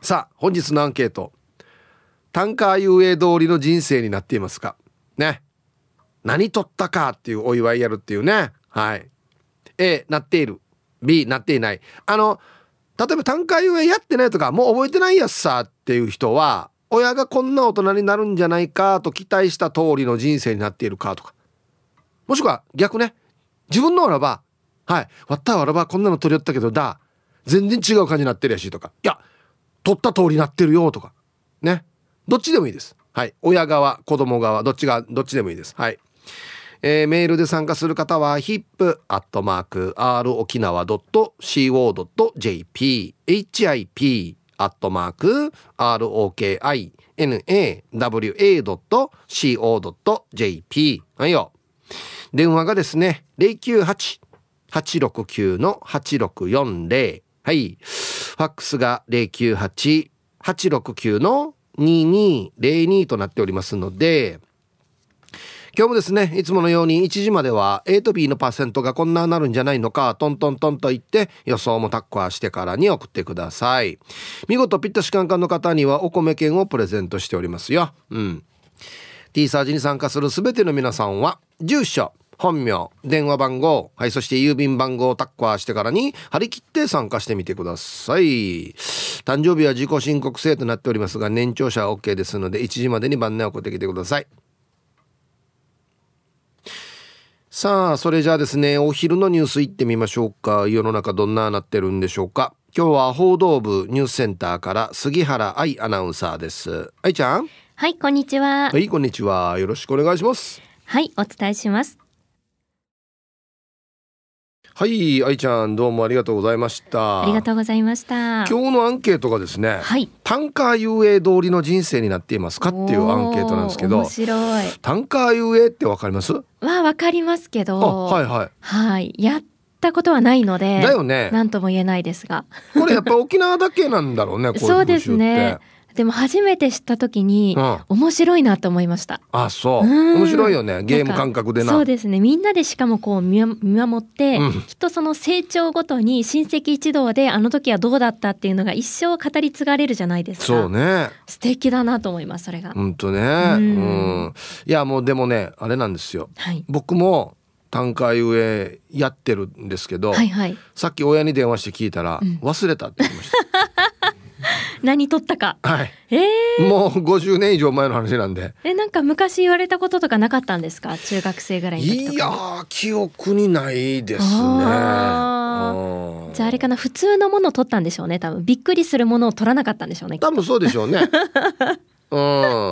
さあ本日のアンケート。タンカー遊泳通りの人生になっていますか？ね。何取ったかっていうお祝いやるっていうね。はい。A なっている。B なっていない。あの例えばタンカー遊泳やってないとかもう覚えてないやつさっていう人は親がこんな大人になるんじゃないかと期待した通りの人生になっているかとか。もしくは逆ね。自分のわらばはい。割ったわらばこんなの取り寄ったけどだ。全然違う感じになってるやしとか。いや取った通りなってるよとか。ね。どっちでもいいです。はい。親側子供側どっちがどっちでもいいです。はい。えー、メールで参加する方は hip.r 沖縄 .co.jp hip アットマーク ROKINAWA.co.jp はいよ。電話がですね098-869-8640はい。ファックスが098-869の2202となっておりますので今日もですねいつものように1時までは A と B のパーセントがこんななるんじゃないのかトントントンと言って予想もタッコアしてからに送ってください。見事ピッタシカンカンの方にはお米券をプレゼントしておりますよ。うん。T サージに参加する全ての皆さんは住所本名電話番号はいそして郵便番号をタッカーしてからに張り切って参加してみてください。誕生日は自己申告制となっておりますが年長者は OK ですので1時までに番内送ってきてください。さあそれじゃあですねお昼のニュース行ってみましょうか。世の中どんななってるんでしょうか。今日は報道部ニュースセンターから杉原愛アナウンサーです。愛ちゃん？はいこんにちは。はいこんにちは。よろしくお願いします。はいお伝えしますはい愛ちゃんどうもありがとうございました。ありがとうございました。今日のアンケートがですね、はい。タンカー遊泳通りの人生になっていますかっていうアンケートなんですけど面白いタンカー遊泳ってわかります？はわかりますけど。あはいはい。はい。やったことはないのでだよね。なんとも言えないですが。これやっぱ沖縄だけなんだろうね こういうそうですねでも初めて知った時にうん。面白いなと思いました。あそう。うん。面白いよねゲーム感覚でな。そうですね。みんなでしかもこう見見守って、うん。きっとその成長ごとに親戚一同であの時はどうだったっていうのが一生語り継がれるじゃないですか。そうね。素敵だなと思いますそれが、ほんとね。ううん。んいやもうでもねあれなんですよ。はい。僕もタンカー遊泳やってるんですけど、はいはい。さっき親に電話して聞いたら、うん。忘れたって言ってまし 何取ったか。たはい。えー、もう50年以上前の話なんで。えなんか昔言われたこととかなかったんですか？中学生ぐらいいやー記憶にないですね。じゃああれかな普通のものを取ったんでしょうね多分。びっくりするものを取らなかったんでしょうね。多分そうでしょうね。うん。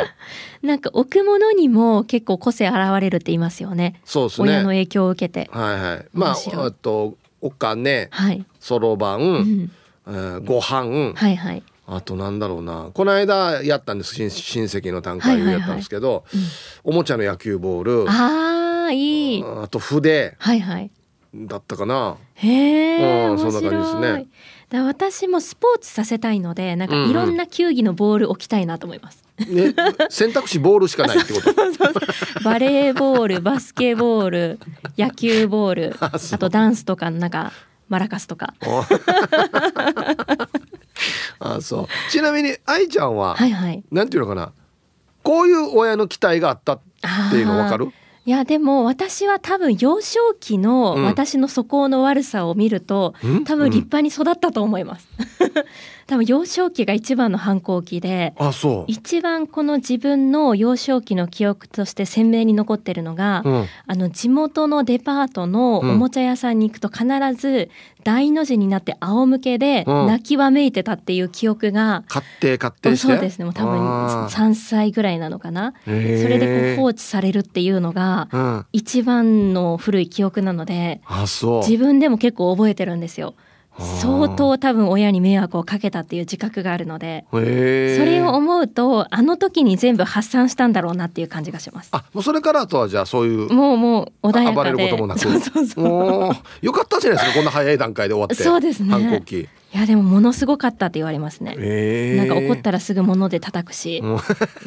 なんか置くものにも結構個性現れるって言いますよね。そうです親のね影響を受けて。はいはい。まああとお金。はい、そろばん、うん、えーご飯。はいはい、あとなんだろうな。この間やったんです。親親戚の短歌はいはいはい。やったんですけど、うん。おもちゃの野球ボール。あーいい。あと筆。はいはい。だったかな。へえ、面うんそんな感じですね。だ私もスポーツさせたいのでなんかうんうん。いろんな球技のボール置きたいなと思います、ね選択肢ボールしかないってこと？バレーボールバスケボール野球ボール あとダンスとかなんかマラカスとか。あそう。ちなみに愛ちゃんは、はいはい。なんていうのかな。こういう親の期待があったっていうの分かる？いやでも私は多分幼少期のうん。私の素行の悪さを見ると、うん？多分立派に育ったと思います。多分幼少期が一番の反抗期であそう、一番この自分の幼少期の記憶として鮮明に残ってるのが、うん、あの地元のデパートのおもちゃ屋さんに行くと必ず大の字になって仰向けでうん。泣きわめいてたっていう記憶が、買って買ってして？そうですね。もう多分あー。3歳ぐらいなのかな。それでこう放置されるっていうのがうん、一番の古い記憶なのであそう。自分でも結構覚えてるんですよ。相当多分親に迷惑をかけたっていう自覚があるのでそれを思うとあの時に全部発散したんだろうなっていう感じがします。あもうそれからあとはじゃあそういうもうもう穏や暴かでれることもなく そうそうそうよかったじゃないですかこんな早い段階で終わってそうですね反抗期いやでもものすごかったって言われますね。えーなんか怒ったらすぐ物で叩くし、うん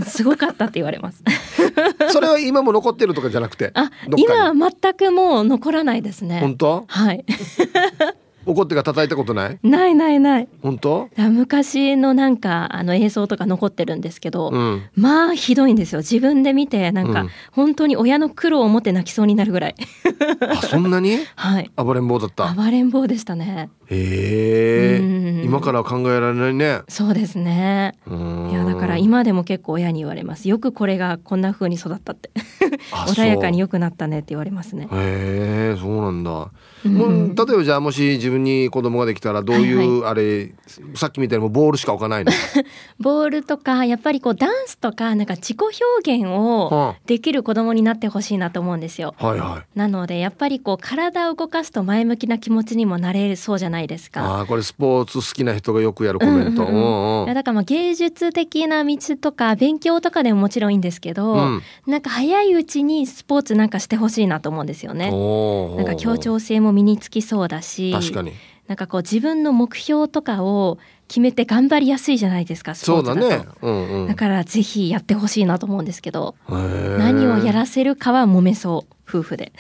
すごかったって言われます。それは今も残ってるとかじゃなくてあ今は全くもう残らないですね。本当？はい。怒ってが叩いたことない？ないないない。本当？昔のなんかあの映像とか残ってるんですけど、うん。まあひどいんですよ。自分で見てなんか、うん。本当に親の苦労を持って泣きそうになるぐらい。あそんなに？はい。暴れん坊だった。暴れん坊でしたねへえ。うん。今からは考えられないね。そうですね。いいやだから今でも結構親に言われます。よくこれがこんな風に育ったって。穏やかに良くなったねって言われますね。へえそうなんだ、うん。もう例えばじゃあもし自分に子供ができたらどういう、あれさっきみたいにボールしか置かないの、ボールとかやっぱりこうダンスとかなんか自己表現をはできる子供になってほしいなと思うんですよ。あはいはい。なのでやっぱりこう体を動かすと前向きな気持ちにもなれるそうじゃないですか。ああこれスポーツ好きな人がよくやるコメント、うんうんうん。うんうん。いやだからまあ芸術的な道とか勉強とかでももちろんいいんですけど、うん。なんか早いうちにスポーツなんかしてほしいなと思うんですよね。なんか協調性も身につきそうだし確かに。なんかこう自分の目標とかを決めて頑張りやすいじゃないですかスポそうーツだと。だねうんうん。だからぜひやってほしいなと思うんですけど、何をやらせるかは揉めそう夫婦で。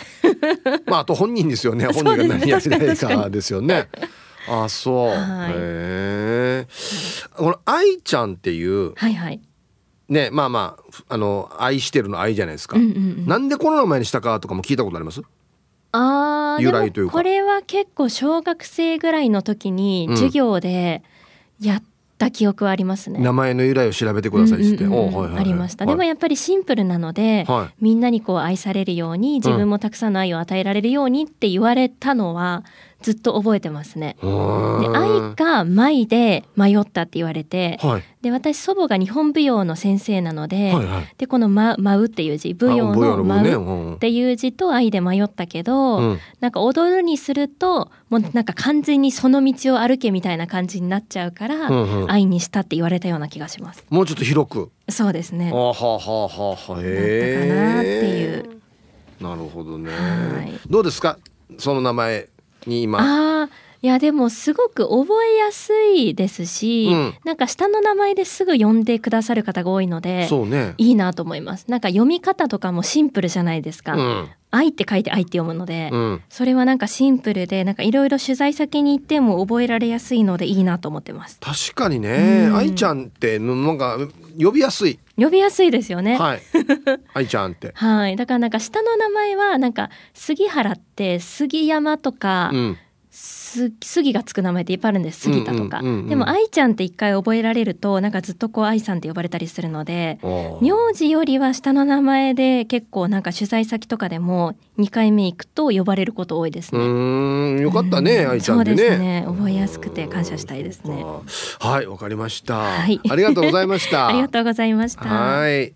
まああと本人ですよね。本人が何やりたいかですよね。あそう、はい。へえこの愛ちゃんっていうはいはい。ねまあまああの愛してるの愛じゃないですか、うんうんうん。なんでこの名前にしたかとかも聞いたことあります？あー由来というか。これは結構小学生ぐらいの時にうん。授業でやった記憶はありますね。名前の由来を調べてくださいって、ありました、はい。でもやっぱりシンプルなので、はい。みんなにこう愛されるように自分もたくさんの愛を与えられるようにって言われたのはずっと覚えてますね。で愛か舞で迷ったって言われてはい。で私祖母が日本舞踊の先生なので,、はいはい。でこの、ま「舞う」っていう字舞踊の「の舞う」うんっていう字と愛で迷ったけど、うん。なんか踊るにするともうなんか完全にその道を歩けみたいな感じになっちゃうから、うんうん。愛にしたって言われたような気がします。もうちょっと広く。そうですね。あはあはあは。あはあへえなっていう。なるほどね。はい。どうですか？その名前に今あいやでもすごく覚えやすいですし、うん。なんか下の名前ですぐ呼んでくださる方が多いのでそうね。いいなと思います。なんか読み方とかもシンプルじゃないですか、うん。愛って書いて愛って読むので、うん。それはなんかシンプルでなんかいろいろ取材先に行っても覚えられやすいのでいいなと思ってます。確かにね。うん。愛ちゃんってなんか呼びやすい。呼びやすいですよね。はい。愛ちゃんって。はい、だからなんか下の名前はなんか杉原って杉山とか、うんす杉がつく名前っていっぱいあるんです。杉田とか、でも愛ちゃんって一回覚えられるとなんかずっとこう愛さんって呼ばれたりするので名字よりは下の名前で結構なんか取材先とかでも2回目行くと呼ばれること多いですうね。ーんよかったねうん。愛ちゃんでそうですね。ね覚えやすくて感謝したいですね。はいわかりました。はい。ありがとうございました。ありがとうございました。はい。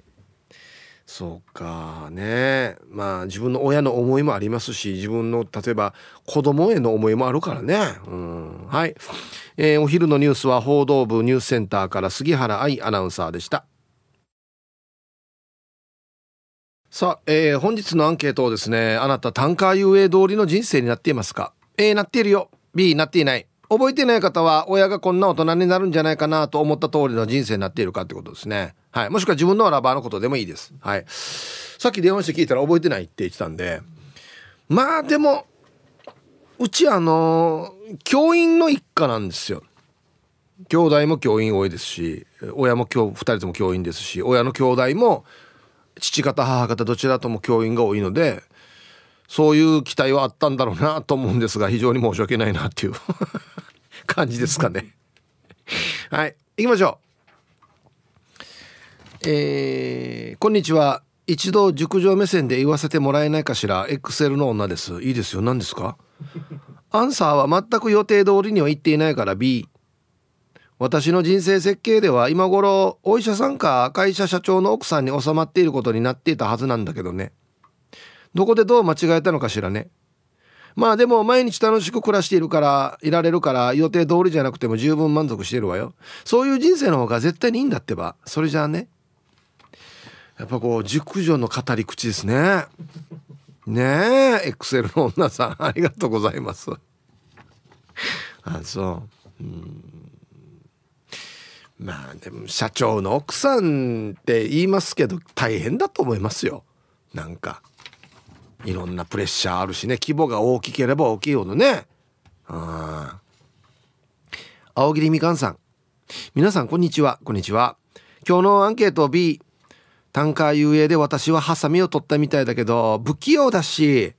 そうかね。まあ自分の親の思いもありますし、自分の例えば子供への思いもあるからね。うん。はい。えーお昼のニュースは報道部ニュースセンターから杉原愛アナウンサーでした。さあ、えー本日のアンケートをですね、あなた単価遊泳通りの人生になっていますか ?A なっているよ。B なっていない。覚えてない方は親がこんな大人になるんじゃないかなと思った通りの人生になっているかってことですね。はい。もしくは自分のラバーのことでもいいです。はい。さっき電話して聞いたら覚えてないって言ってたんで。まあでも、うちあの、教員の一家なんですよ。兄弟も教員多いですし、親も今日二人とも教員ですし、親の兄弟も父方母方どちらとも教員が多いので、そういう期待はあったんだろうなと思うんですが、非常に申し訳ないなっていう 感じですかね。はい、行きましょう。えーこんにちは。一度熟女目線で言わせてもらえないかしら。XL の女です。いいですよ。何ですか？アンサーは全く予定通りには行っていないから B。私の人生設計では今頃お医者さんか会社社長の奥さんに収まっていることになっていたはずなんだけどね。どこでどう間違えたのかしらね。まあでも毎日楽しく暮らしているから、いられるから予定通りじゃなくても十分満足してるわよ。そういう人生の方が絶対にいいんだってば。それじゃあね。やっぱこう、熟女の語り口ですね。ねえ、XL の女さん、ありがとうございます。あ、そう。うんまあでも社長の奥さんって言いますけど大変だと思いますよ。なんか。いろんなプレッシャーあるしね。規模が大きければ大きいほどね。あ青桐みかんさん。皆さんこんにちは。こんにちは。今日のアンケート B 単価遊泳で私はハサミを取ったみたいだけど不器用だし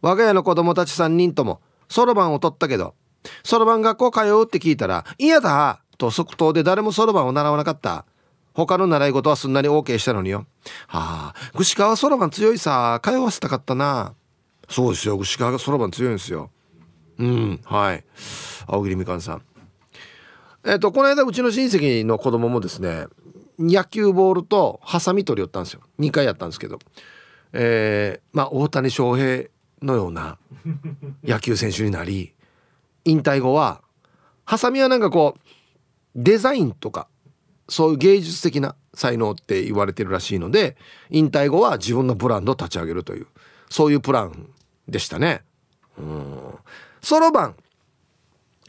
我が家の子供たち3人ともそろばんを取ったけどそろばん学校通うって聞いたら嫌だと即答で誰もそろばんを習わなかった。他の習い事はすんなり OK したのによ。はあ串川そろばん強いさ通わせたかったな。そうですよ串川がそろばん強いんですよ。うんはい。青桐みかんさん。えっ、とこの間うちの親戚の子供もですね野球ボールとハサミ取り寄ったんですよ。2回やったんですけど。えー、まあ大谷翔平のような野球選手になり引退後はハサミはなんかこうデザインとかそういう芸術的な才能って言われてるらしいので引退後は自分のブランドを立ち上げるというそういうプランでしたね。うん。そろばん、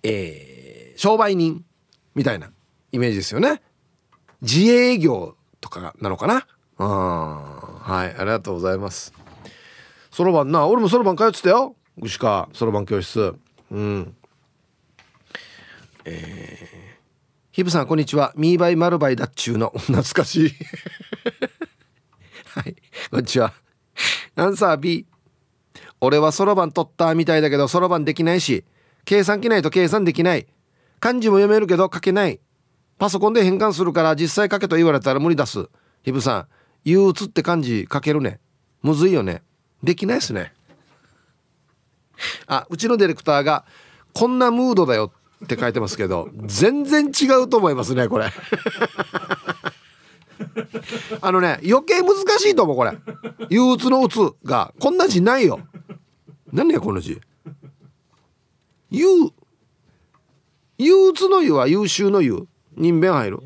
えー、商売人みたいなイメージですよね。自営業とかなのかな？うん。はいありがとうございます。そろばんな。俺もそろばん通ってたよ。牛川そろばん教室。うん。えー、ヒブさんこんにちは。ミーバイマルバイだっちゅうの 懐かしい。はい。こんにちは。アンサー B 俺はそろばん取ったみたいだけどそろばんできないし計算機ないと計算できない。漢字も読めるけど書けない。パソコンで変換するから実際書けと言われたら無理出す。ひぶさん憂鬱って漢字書けるね。むずいよね。できないっすね。あうちのディレクターがこんなムードだよって。書いてますけど全然違うと思いますねこれ。あのね余計難しいと思うこれ。憂鬱の鬱がこんな字ないよ。何やこの字。憂憂鬱の湯は優秀の湯人弁入る。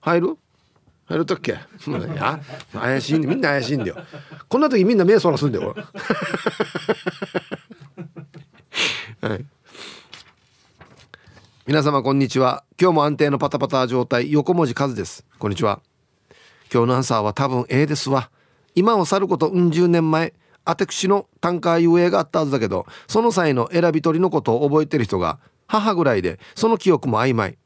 入る？入るったっけ？怪しいみんな怪しいんだよ。こんな時みんな目そらすんだよ はい皆様こんにちは。今日も安定のパタパタ状態。横文字数です。こんにちは。今日のアンサーは多分 A ですわ。今を去ることうん十年前あてくしの短歌遊泳があったはずだけどその際の選び取りのことを覚えてる人が母ぐらいでその記憶も曖昧。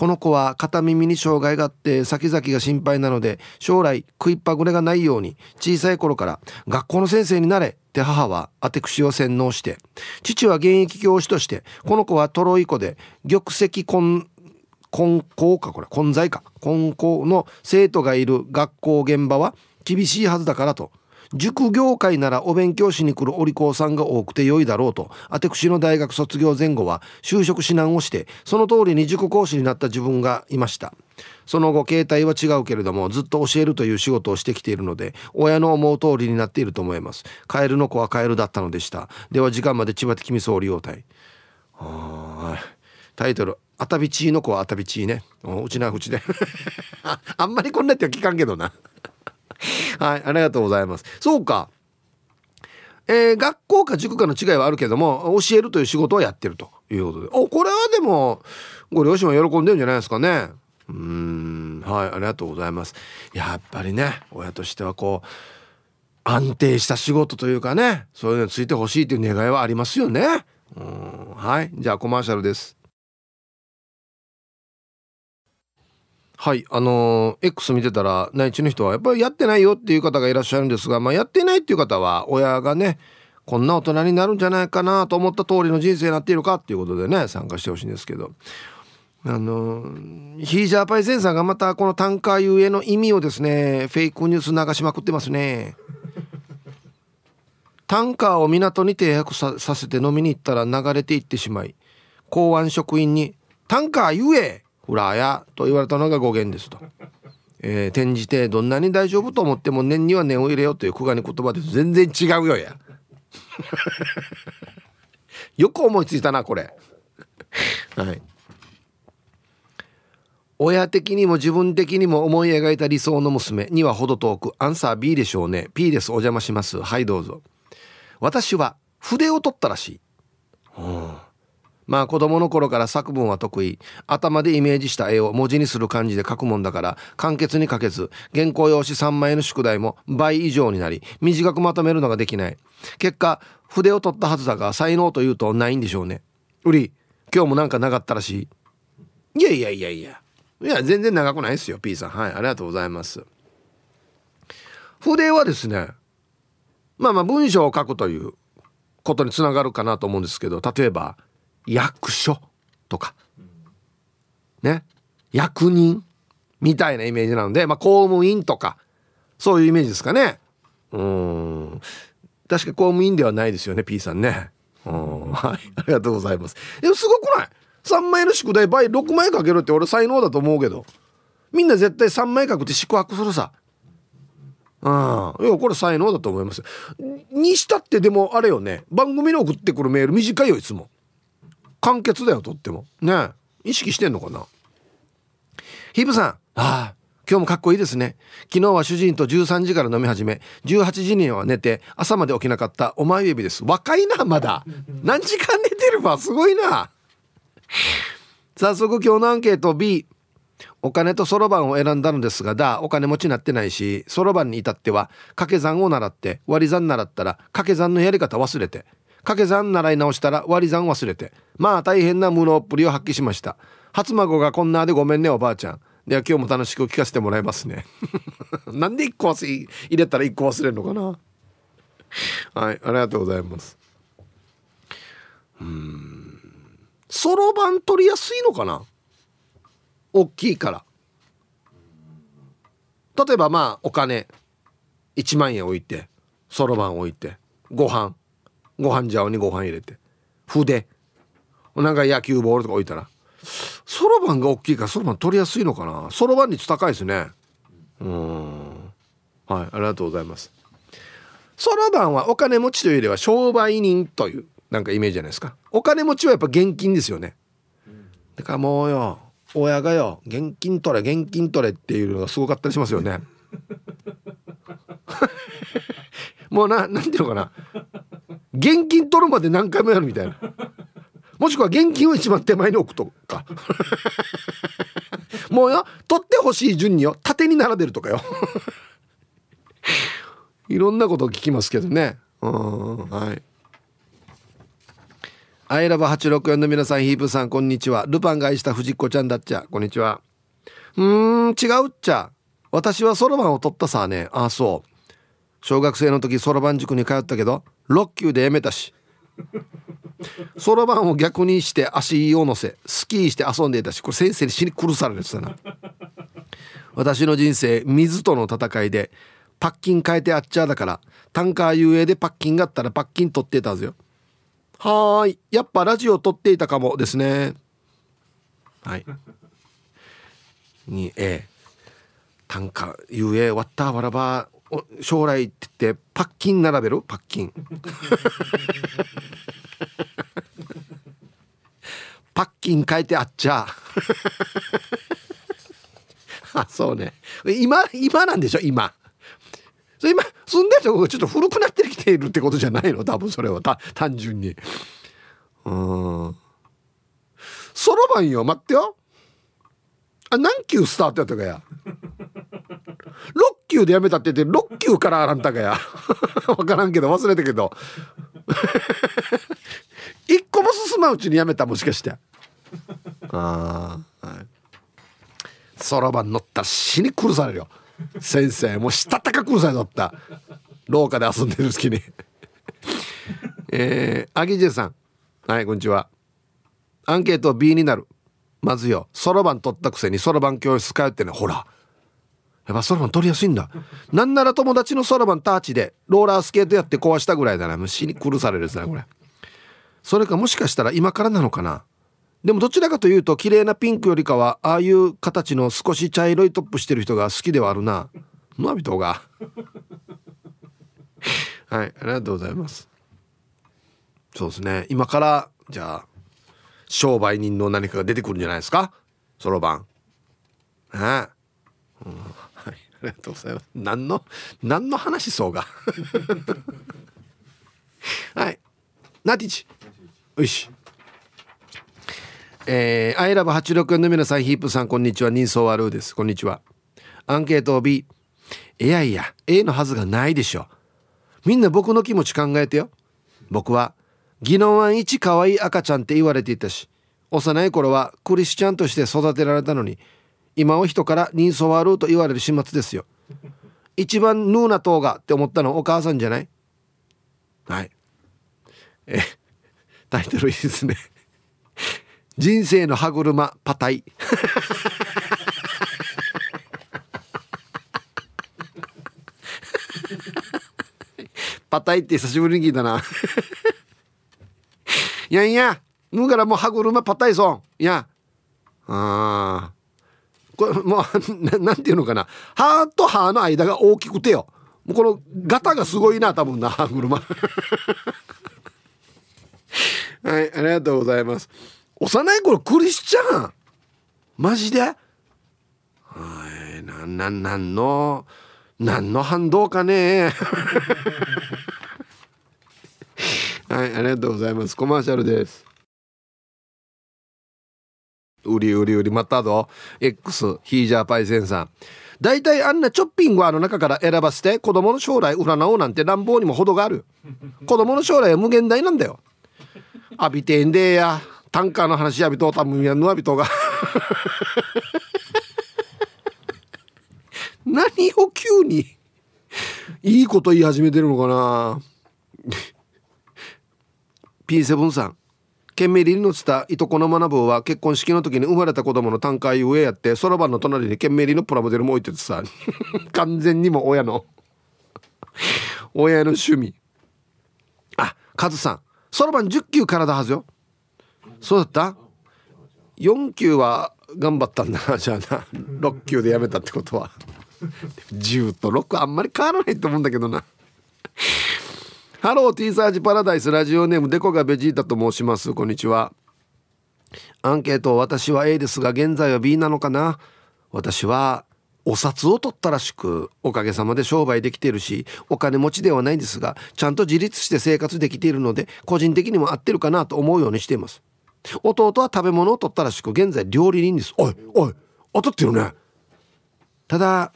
この子は片耳に障害があって先々が心配なので将来食いっぱぐれがないように小さい頃から学校の先生になれって母は当て串を洗脳して父は現役教師としてこの子はトロイコで玉石根根校かこれ根材か根校の生徒がいる学校現場は厳しいはずだからと塾業界ならお勉強しに来るお利口さんが多くて良いだろうと。私の大学卒業前後は就職指南をしてその通りに塾講師になった自分がいました。その後形態は違うけれどもずっと教えるという仕事をしてきているので親の思う通りになっていると思います。カエルの子はカエルだったのでした。では時間まで千葉的み総理応対タイトル「あたびちの子はあたびちね」うちなうちで。あんまりこんなっては聞かんけどな。はい、ありがとうございます。そうか。えー、学校か塾かの違いはあるけども、教えるという仕事をやってるということで。お、これはでも、ご両親は喜んでるんじゃないですかね。うん、はい、ありがとうございます。やっぱりね、親としてはこう、安定した仕事というかね、そういうのについてほしいという願いはありますよね。うん、はい、じゃあコマーシャルです。はいあのー、X 見てたら内地の人はやっぱりやってないよっていう方がいらっしゃるんですが、まあ、やってないっていう方は親がねこんな大人になるんじゃないかなと思った通りの人生になっているかっていうことでね参加してほしいんですけどあのー、ヒージャーパイセンさんがまたこのタンカーゆえの意味をですねフェイクニュース流しまくってますね。タンカーを港に停泊させて飲みに行ったら流れていってしまい公安職員に「タンカーゆえフラーやと言われたのが語源ですと。えー、転じてどんなに大丈夫と思っても念には念を入れようという苦がに言葉です全然違うよや。よく思いついたなこれ。はい。親的にも自分的にも思い描いた理想の娘には程遠くアンサー B でしょうね P ですお邪魔しますはいどうぞ私は筆を取ったらしい、うん、まあ子供の頃から作文は得意。頭でイメージした絵を文字にする感じで書くもんだから簡潔に書けず原稿用紙3枚の宿題も倍以上になり短くまとめるのができない。結果筆を取ったはずだが才能というとないんでしょうね。売り今日もなんかなかったらしい。いやいやいやいや。いや全然長くないですよ P さん。はいありがとうございます。筆はですねまあまあ文章を書くということにつながるかなと思うんですけど例えば役所とか。ね。役人みたいなイメージなので、まあ、公務員とか。そういうイメージですかね。うん。確か公務員ではないですよね P さんね。うん。はい。ありがとうございます。でもすごくない？3枚の宿題倍6枚かけるって俺才能だと思うけど。みんな絶対3枚書くって宿泊するさ。ああいやこれ才能だと思います。にしたってでもあれよね。番組に送ってくるメール短いよいつも。簡潔だよとっても。ね意識してんのかな？ヒブさん。ああ。今日もかっこいいですね。昨日は主人と13時から飲み始め。18時には寝て朝まで起きなかった。お前指です。若いなまだ。何時間寝てるわ？すごいな。早速今日のアンケート。B お金とそろばんを選んだのですがだ。お金持ちになってないしそろばんに至っては掛け算を習って割り算習ったら掛け算のやり方忘れて掛け算習い直したら割り算忘れて。まあ大変な無能っぷりを発揮しました。初孫がこんなでごめんねおばあちゃん。いや今日も楽しく聞かせてもらいますね。なんで1個忘れ入れたら1個忘れるのかな。はいありがとうございます。うん。そろばん取りやすいのかな？大きいから。例えばまあお金。1万円置いて。そろばん置いて。ご飯。ご飯茶碗にご飯入れて。筆。なんか野球ボールとか置いたら。そろばんが大きいからそろばん取りやすいのかな。そろばん率高いですね。うん。はいありがとうございます。そろばんはお金持ちというよりは商売人というなんかイメージじゃないですか。お金持ちはやっぱ現金ですよね。だからもうよ親がよ現金取れ現金取れっていうのがすごかったりしますよね。もうななんていうのかな。現金取るまで何回もやるみたいな。もしくは現金を一番手前に置くとか。もうよ取ってほしい順によ縦に並べるとかよ。いろんなこと聞きますけどね。うんはい。アイラブ864の皆さんヒープさんこんにちは。ルパンが愛した藤子ちゃんだっちゃ。こんにちは。うーん違うっちゃ。私はそろばんを取ったさね。ああそう。小学生の時そろばん塾に通ったけど6級でやめたし。そろばんを逆にして足を乗せスキーして遊んでいたしこれ先生に死に殺されるてたな。私の人生水との戦いでパッキン変えてあっちゃだからタンカー遊泳でパッキンがあったらパッキン取ってたはずよ。はーいやっぱラジオ撮っていたかもですね。はい。に A 単価遊泳終わったわらば将来って言ってパッキン並べる？パッキン。パッキン変えてあっちゃ。あそうね。今今なんでしょ？今。それ今住んでるとこがちょっと古くなってきているってことじゃないの？多分それは。単純に。うん。そろばんよ。待ってよ。あ何級スタートやったかや。6級でやめたって言って6級からあらんたかや。分からんけど忘れたけど。一個も進まううちにやめたもしかして。ああはい。そろばん乗ったら死に殺されるよ。先生もうしたたかくさいだった。廊下で遊んでる時に。えー、アギジェさん。はいこんにちは。アンケート B になる。まずよ。そろばん取ったくせにそろばん教室通ってねほら。やっぱそろばん取りやすいんだ。なんなら友達のそろばんターチでローラースケートやって壊したぐらいだな。虫に殺されるですねこれ。それかもしかしたら今からなのかな。でもどちらかというと綺麗なピンクよりかはああいう形の少し茶色いトップしてる人が好きではあるな。のびとが。はいありがとうございます。そうですね。今からじゃあ商売人の何かが出てくるんじゃないですか？そろばん。ね。うん、ありがとうございます。何の何の話そうが はい。ナティチ。よし。えー、アイラブ864の皆さんヒープさんこんにちは。人相悪です。こんにちは。アンケート B いやいや A のはずがないでしょ。みんな僕の気持ち考えてよ。僕は宜野湾一可愛い赤ちゃんって言われていたし幼い頃はクリスチャンとして育てられたのに今は人から人相悪うと言われる始末ですよ。一番ヌーナ島がって思ったのお母さんじゃない？はい。えタイトルいいですね。人生の歯車パタイ。パタイって久しぶりに聞いたな。いやいやぬからもう歯車パタイソン。いや。ああこれもうなんていうのかな。歯と歯の間が大きくてよ。もうこのガタがすごいな多分な歯車。はいありがとうございます。幼い頃クリスチャン？マジで？はいなんなんなんの何の反動かね。はいありがとうございます。コマーシャルです。うりうりうりまたど。X ヒージャーパイセンさん。大体あんなチョッピングあの中から選ばせて子供の将来占おうなんて乱暴にも程がある。子供の将来は無限大なんだよ。浴びてんでや。タンカーの話浴びとうたむやぬわびとが。何を急に。いいこと言い始めてるのかな。P7 さん。ケンメリに乗ってたいとこの学ぶは結婚式の時に生まれた子供の単価上やってそろばんの隣にケンメリのプラモデルも置いててさ。完全にも親の。親の趣味。あカズさん。そろばん10級からだはずよ。そうだった？4級は頑張ったんだな。じゃあな。6級でやめたってことは。10と6あんまり変わらないと思うんだけどな。ハローティーサージパラダイスラジオネームデコがベジータと申しますこんにちはアンケート私は A ですが現在は B なのかな？私はお札を取ったらしくおかげさまで商売できているしお金持ちではないんですがちゃんと自立して生活できているので個人的にも合ってるかなと思うようにしています。弟は食べ物を取ったらしく現在料理人です。おいおい当たってるね。ただ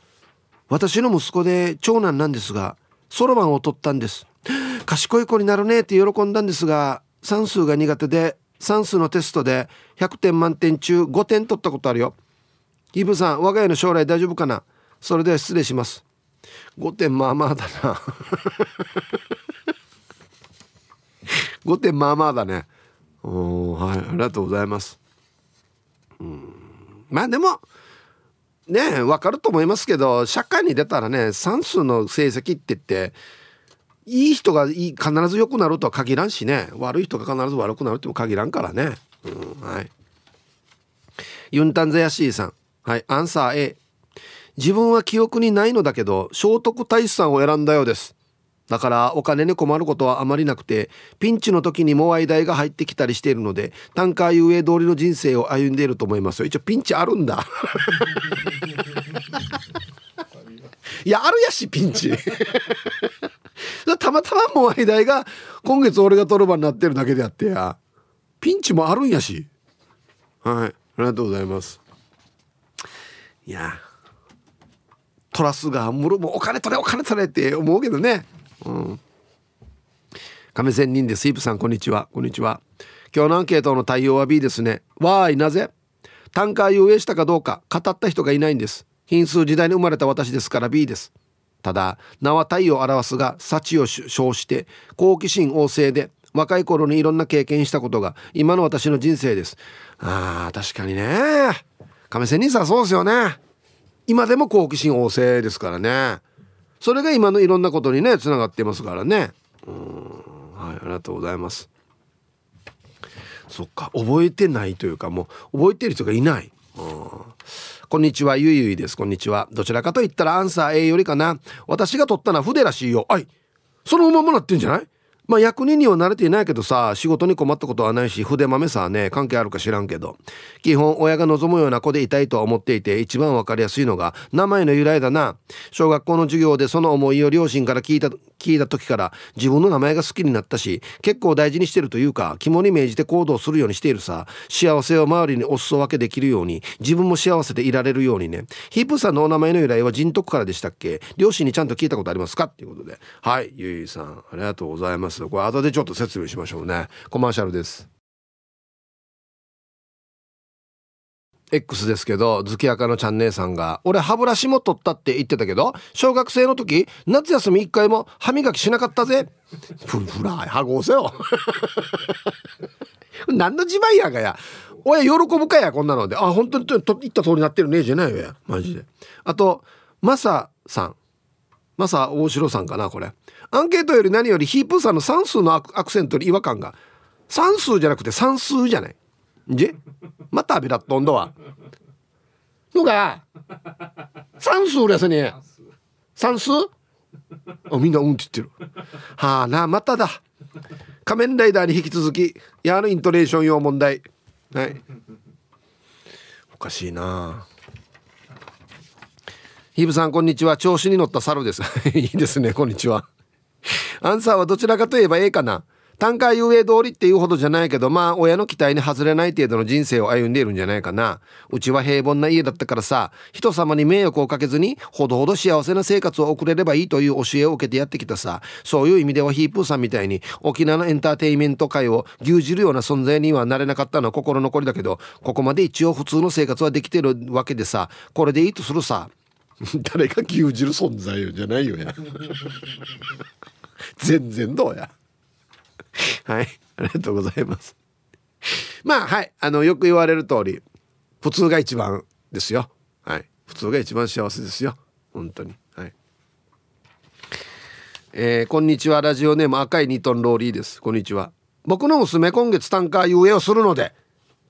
私の息子で長男なんですがそろばんを取ったんです。賢い子になるねって喜んだんですが算数が苦手で算数のテストで100点満点中5点取ったことあるよ。イブさん我が家の将来大丈夫かな？それでは失礼します。5点まあまあだな。5点まあまあだね。はいありがとうございます。うん。まあでもねわかると思いますけど社会に出たらね算数の成績って言っていい人がいい必ず良くなるとは限らんしね。悪い人が必ず悪くなるとも限らんからね、うん、はい。ユンタンザヤシーさん。はいアンサー A 自分は記憶にないのだけど聖徳太子さんを選んだようです。だからお金に困ることはあまりなくてピンチの時にモアイ代が入ってきたりしているのでタンカー遊泳通りの人生を歩んでいると思いますよ。一応ピンチあるんだ。いやあるやしピンチ たまたまモアイ代が今月俺が取る場になってるだけであってや。ピンチもあるんやし。はい。ありがとうございます。いや。トラスがむるもお金取れお金取れって思うけどね。うん。亀仙人でスイープさんこんにちは。こんにちは。今日のアンケートの対応は B ですね。わーいなぜ？タンカー遊泳したかどうか語った人がいないんです。品数時代に生まれた私ですから B です。ただ名は太陽を表すが幸を称して好奇心旺盛で若い頃にいろんな経験したことが今の私の人生です。あー確かにね。亀仙人さんそうですよね。今でも好奇心旺盛ですからね。それが今のいろんなことにねつながってますからね。うんはいありがとうございます。そっか覚えてないというかもう覚えてる人がいない。うん。こんにちは。ゆいゆいです。こんにちは。どちらかと言ったらアンサー A よりかな。私が取ったのは筆らしいよ。はいそのままなってんじゃない？まあ役人には慣れていないけどさ仕事に困ったことはないし筆豆さね関係あるか知らんけど。基本親が望むような子でいたいとは思っていて一番わかりやすいのが名前の由来だな。小学校の授業でその思いを両親から聞いた聞いた時から自分の名前が好きになったし結構大事にしてるというか肝に銘じて行動するようにしているさ。幸せを周りにお裾分けできるように自分も幸せでいられるようにね。ヒープさんのお名前の由来は人徳からでしたっけ？両親にちゃんと聞いたことありますか？っていうことで。はいゆいさんありがとうございます。これ後でちょっと説明しましょうね。コマーシャルです。X ですけど月明のちゃん姉さんが「俺歯ブラシも取ったって言ってたけど小学生の時夏休み一回も歯磨きしなかったぜ」ふるふら歯ごせよ。何の自慢やがや。親喜ぶかやこんなので。あ本当にと言った通りになってるねじゃないよ。やマジで。あとマサさん。マサ大城さんかなこれ。アンケートより何よりヒープーさんの算数のアクセントに違和感が。算数じゃなくて算数じゃない。じ？またビラットンドは。のが算数ですね。算数？あみんなうんって言ってる。はあなまただ。仮面ライダーに引き続きやのイントネーション用問題。はい。おかしいな。ヒブさんこんにちは。調子に乗った猿です。いいですねこんにちは。アンサーはどちらかといえばええかな。単価遊泳通りっていうほどじゃないけどまあ親の期待に外れない程度の人生を歩んでいるんじゃないかな。うちは平凡な家だったからさ人様に迷惑をかけずにほどほど幸せな生活を送れればいいという教えを受けてやってきたさ。そういう意味ではヒープーさんみたいに沖縄のエンターテインメント界を牛耳るような存在にはなれなかったのは心残りだけどここまで一応普通の生活はできてるわけでさこれでいいとするさ。誰が牛耳る存在よじゃないよや。全然どうや。はい。ありがとうございます。まあはい。あのよく言われる通り普通が一番ですよ。はい。普通が一番幸せですよ。本当に。はい。えー、こんにちは。ラジオネーム赤いニトンローリーです。こんにちは。僕の娘今月単価遊泳をするので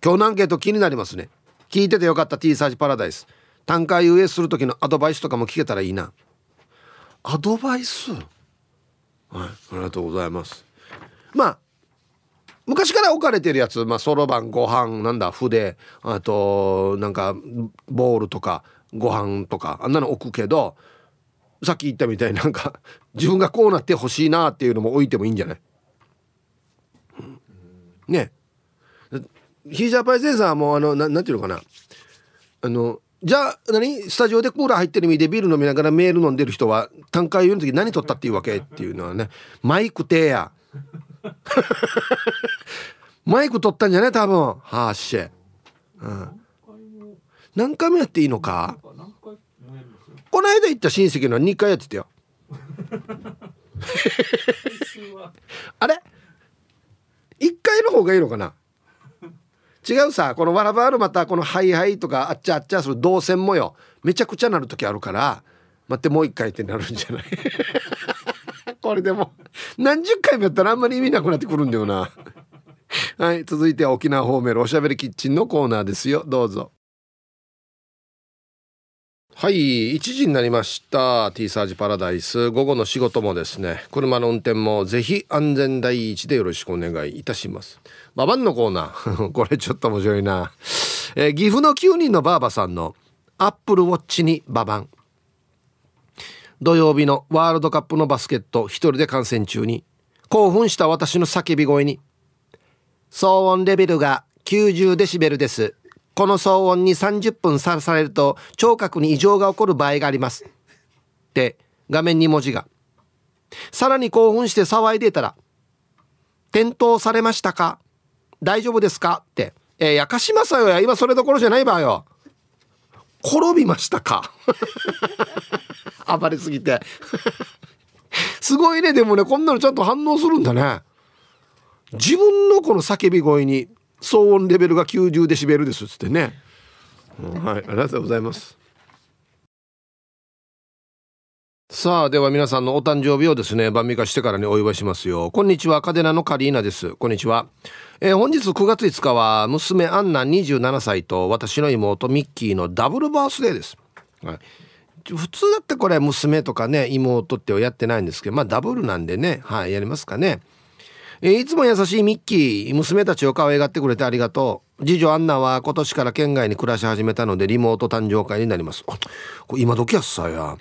今日のアンケート気になりますね。聞いててよかった。T サージパラダイス。単価遊泳する時のアドバイスとかも聞けたらいいな。アドバイス？はい。ありがとうございます。まあ昔から置かれてるやつまあそろばんご飯なんだ筆あとなんかボールとかご飯とかあんなの置くけどさっき言ったみたいになんか自分がこうなってほしいなっていうのも置いてもいいんじゃない、うん、ね。ヒージャーパイセンサーもあのななんていうのかな？あのじゃあ何？スタジオでクーラー入ってる意味でビール飲みながらメール飲んでる人は単価言う時何取ったっていうわけっていうのはね。マイクテや マイク取ったんじゃない多分。はあっしうん。何回もやっていいのか？この間行った親戚の2回やってたよ。あれ？1回の方がいいのかな？違うさこのわらばるまたこのハイハイとかあっちゃあっちゃする動線もよめちゃくちゃなる時あるから待ってもう一回ってなるんじゃない？これでも何十回もやったらあんまり意味なくなってくるんだよな。はい続いては沖縄方面おしゃべりキッチンのコーナーですよ。どうぞ。はい1時になりました。T サージパラダイス。午後の仕事もですね車の運転もぜひ安全第一でよろしくお願いいたします。ババンのコーナー。これちょっと面白いな、えー、岐阜の9人のばあばさんのアップルウォッチにババン。土曜日のワールドカップのバスケット一人で観戦中に興奮した私の叫び声に騒音レベルが90デシベルです。この騒音に30分さらされると聴覚に異常が起こる場合があります。って画面に文字が。さらに興奮して騒いでたら転倒されましたか？大丈夫ですか？ってえー、やかしますよや今それどころじゃない場合よ。転びましたか？暴れすぎて。すごいねでもねこんなのちゃんと反応するんだね。自分のこの叫び声に騒音レベルが90デシベルですっつってね、はいありがとうございます。さあでは皆さんのお誕生日をですね晩味化してからにお祝いしますよ。こんにちはカデナのカリーナです。こんにちは、えー、本日9月5日は娘アンナ27歳と私の妹ミッキーのダブルバースデーです、はい。普通だってこれ娘とかね妹ってやってないんですけどまあダブルなんでねはいやりますかね。えーいつも優しいミッキー娘たちを可愛がってくれてありがとう。次女アンナは今年から県外に暮らし始めたのでリモート誕生会になります。あこれ今時やっさや、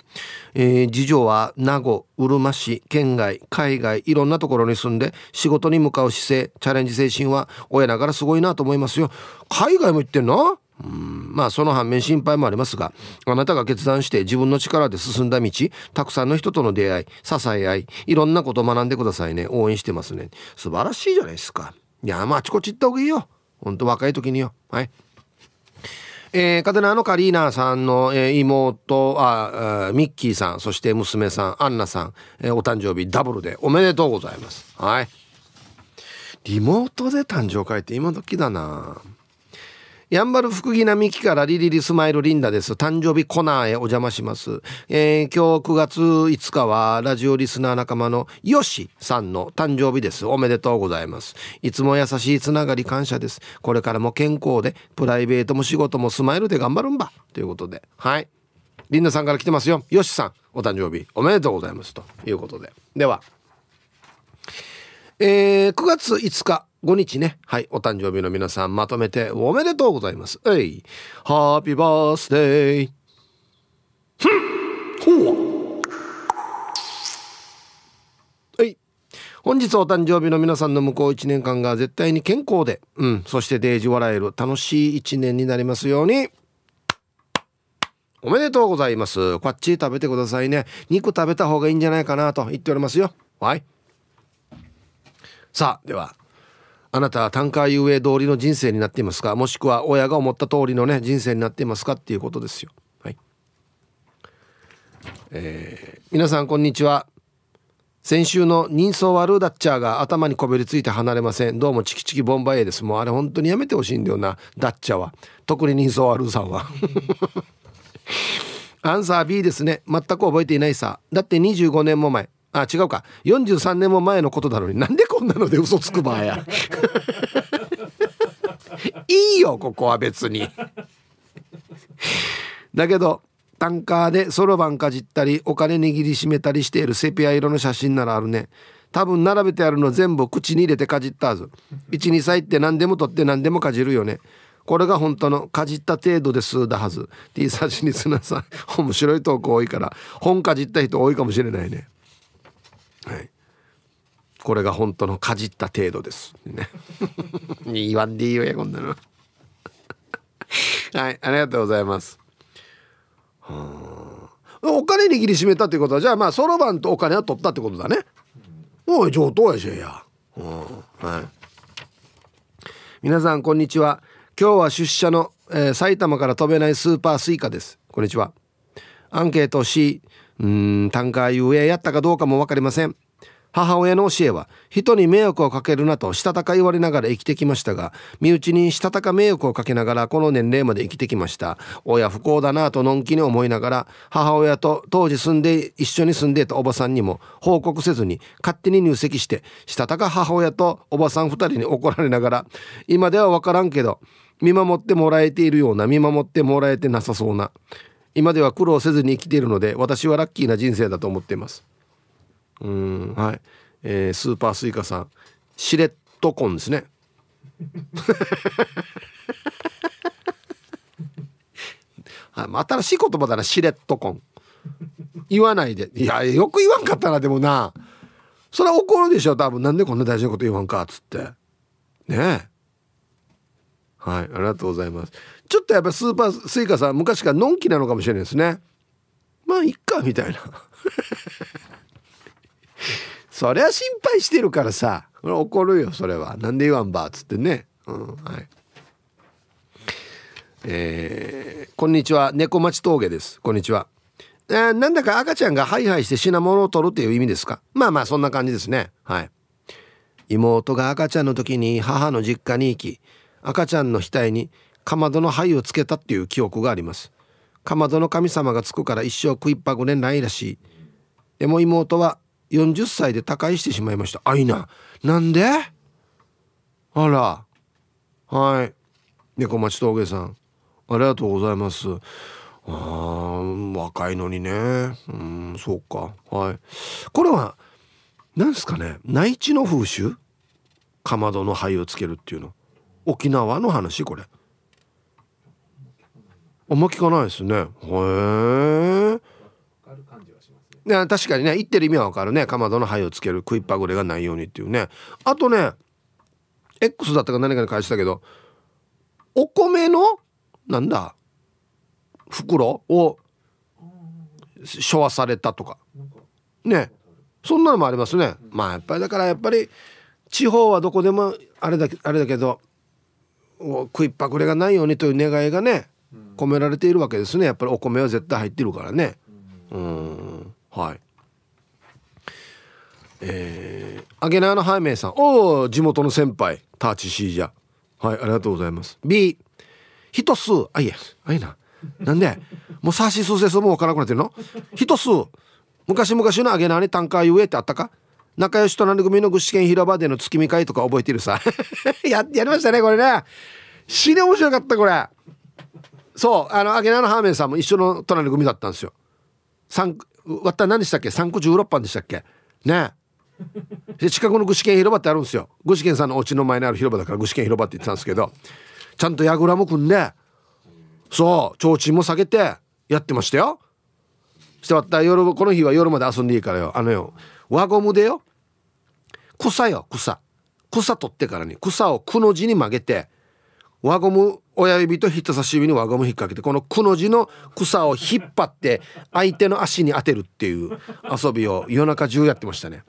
えー次女は名護うるま市県外海外いろんなところに住んで仕事に向かう姿勢チャレンジ精神は親ながらすごいなと思いますよ。海外も行ってんの？うん。まあその反面心配もありますがあなたが決断して自分の力で進んだ道たくさんの人との出会い支え合いいろんなことを学んでくださいね。応援してますね。素晴らしいじゃないですか。いやまああちこち行った方がいいよ。ほんと若い時によ。はい。えー、カデナのカリーナさんの、えー妹ああミッキーさんそして娘さんアンナさん、えーお誕生日ダブルでおめでとうございます。はい。リモートで誕生会って今時だな。やんばる福木並木からリリリスマイルリンダです。誕生日コナーへお邪魔します。えー今日9月5日はラジオリスナー仲間のヨシさんの誕生日です。おめでとうございます。いつも優しいつながり感謝です。これからも健康で、プライベートも仕事もスマイルで頑張るんば。ということで。はい。リンダさんから来てますよ。ヨシさん、お誕生日おめでとうございます。ということで。では。えー、9月5日5日ね。はい。お誕生日の皆さんまとめておめでとうございます。えい。ハッピーバースデーふん。ほう。はい。本日お誕生日の皆さんの向こう1年間が絶対に健康で、うん、そしてデージ笑える楽しい1年になりますように。おめでとうございます。こっち食べてくださいね。肉食べた方がいいんじゃないかなと言っておりますよ。はい。さあでは。あなたは単価遊泳通りの人生になっていますか？もしくは親が思った通りのね人生になっていますかっていうことですよ。はい。えー皆さんこんにちは。先週の人相悪ダッチャーが頭にこびりついて離れません。どうもチキチキボンバイエです。もうあれ本当にやめてほしいんだよなダッチャーは。特に人相悪さんは。アンサー B ですね。全く覚えていないさ。だって25年も前。あ違うか。43年も前のことなのになんでこんなので嘘つくばや。いいよここは別に。だけどタンカーでそろばんかじったりお金握りしめたりしているセピア色の写真ならあるね。多分並べてあるの全部口に入れてかじったはず。12歳って何でも取って何でもかじるよね。これが本当のかじった程度ですだはず。T サージにすなさん面白い投稿多いから本かじった人多いかもしれないね。はい。これが本当のかじった程度です。ね。言わんでいいよやこんなの。はいありがとうございます。はあ。お金握りしめたっていうことはじゃあまあそろばんとお金は取ったってことだね。おい上等やしや、うんはい、皆さんこんにちは。今日は出社の、えー埼玉から飛べないスーパースイカです。こんにちは。アンケート C うーん単価遊泳やったかどうかも分かりません。母親の教えは人に迷惑をかけるなとしたたか言われながら生きてきましたが身内にしたたか迷惑をかけながらこの年齢まで生きてきました。親不幸だなとのんきに思いながら母親と当時住んで一緒に住んでいたおばさんにも報告せずに勝手に入籍してしたたか母親とおばさん2人に怒られながら今では分からんけど見守ってもらえているような見守ってもらえてなさそうな今では苦労せずに生きているので私はラッキーな人生だと思っています。うんはい、えースーパースイカさん。シレットコンですね。はい、新しい言葉だなシレットコン言わないで。いやよく言わんかったなでもな。それは怒るでしょ多分。なんでこんな大事なこと言わんかっつって。ねえ。はいありがとうございます。ちょっとやっぱスーパースイカさん昔からのんきなのかもしれないですね。まあいっかみたいな。そりゃ心配してるからさ。怒るよそれは。なんで言わんばっつってね。うんはい。えーこんにちは。猫町峠です。こんにちは、えーなんだか赤ちゃんがハイハイして品物を取るっていう意味ですか？まあまあそんな感じですね。はい。妹が赤ちゃんの時に母の実家に行き赤ちゃんの額にかまどの灰をつけたっていう記憶があります。かまどの神様がつくから一生食いっぱぐれないらしい。でも妹は40歳で他界してしまいました。あいななんで？あら。はい。猫町峠さん。ありがとうございます。あー若いのにね。うんそうか。はい。これは何ですかね。内地の風習？かまどの灰をつけるっていうの。沖縄の話これ。あんま聞かないですね。へえ。ね、確かにね言ってる意味はわかるね。かまどの灰をつける食いっぱぐれがないようにっていうね。あとね X だったか何かに返したけどお米のなんだ袋を処和されたとか。ね。そんなのもありますね。まあやっぱりだからやっぱり地方はどこでもあれだけあれだけど食いっぱぐれがないようにという願いがね込められているわけですね。やっぱりお米は絶対入ってるからね。うん。はい。えー、アゲナーのハイメイさん。おお地元の先輩。ターチシージャ。はいありがとうございます。B 一数。あいやあいな。なんで？もうサーシスセスもわからなくなってるの？一数。昔々のアゲナーにタンカーゆえってあったか？仲良し隣組の具志堅広場での月見会とか覚えてるさ。ややりましたねこれね。死ね面白かったこれそうあのアゲナのハーメンさんも一緒の隣組だったんですよ。三わった何でしたっけ？3区16番でしたっけ？ね。で近くの具志堅広場ってあるんですよ。具志堅さんのお家の前にある広場だから具志堅広場って言ってたんですけどちゃんと櫓も組んでそう提灯も下げてやってましたよ。してわった夜この日は夜まで遊んでいいからよ。あのよ輪ゴムでよ。草よ草。草取ってからに草をくの字に曲げて輪ゴム親指と人差し指に輪ゴム引っ掛けてこのくの字の草を引っ張って相手の足に当てるっていう遊びを夜中中やってましたね。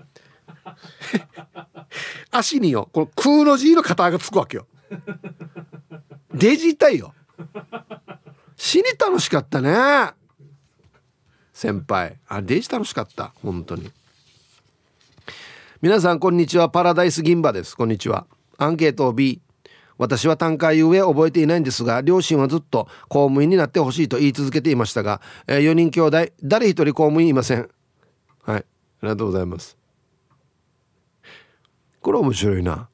足によこの空の字の肩がつくわけよ。デジたいよ。死に楽しかったね。先輩。あデジ楽しかった。本当に。皆さんこんにちは。パラダイス銀馬です。こんにちは。アンケート B 私は単価ゆえ覚えていないんですが両親はずっと公務員になってほしいと言い続けていましたが、えー、4人兄弟誰一人公務員いません。はい。ありがとうございます。これ面白いな。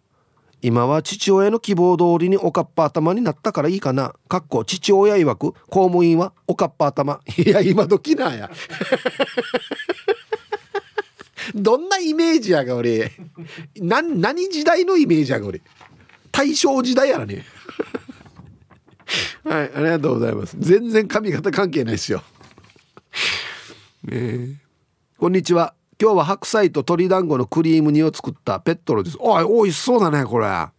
今は父親の希望通りにおかっぱ頭になったからいいかな。かっこ父親曰く公務員はおかっぱ頭。いや今時なんや。どんなイメージやが俺。な何時代のイメージやが俺。大正時代やらね。はいありがとうございます。全然髪型関係ないですよ。ねこんにちは。今日は白菜と鶏団子のクリーム煮を作ったペットロです。おい美味しそうだねこれ。ア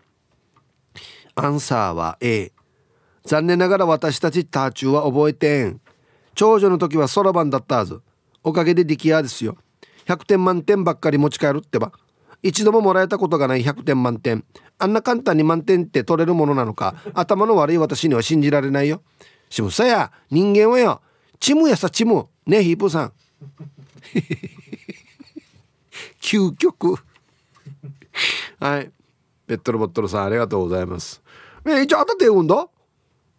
ンサーは A 残念ながら私たちターチューは覚えてん。長女の時はそろばんだったはず。おかげで出来屋ですよ。100点満点ばっかり持ち帰るってば。一度ももらえたことがない100点満点。あんな簡単に満点って取れるものなのか？頭の悪い私には信じられないよ。しむさや人間はよ。チムやさチム。ねヒープさん。究極。はい。ペットロボットルさんありがとうございます。え一応当たって言うんだ？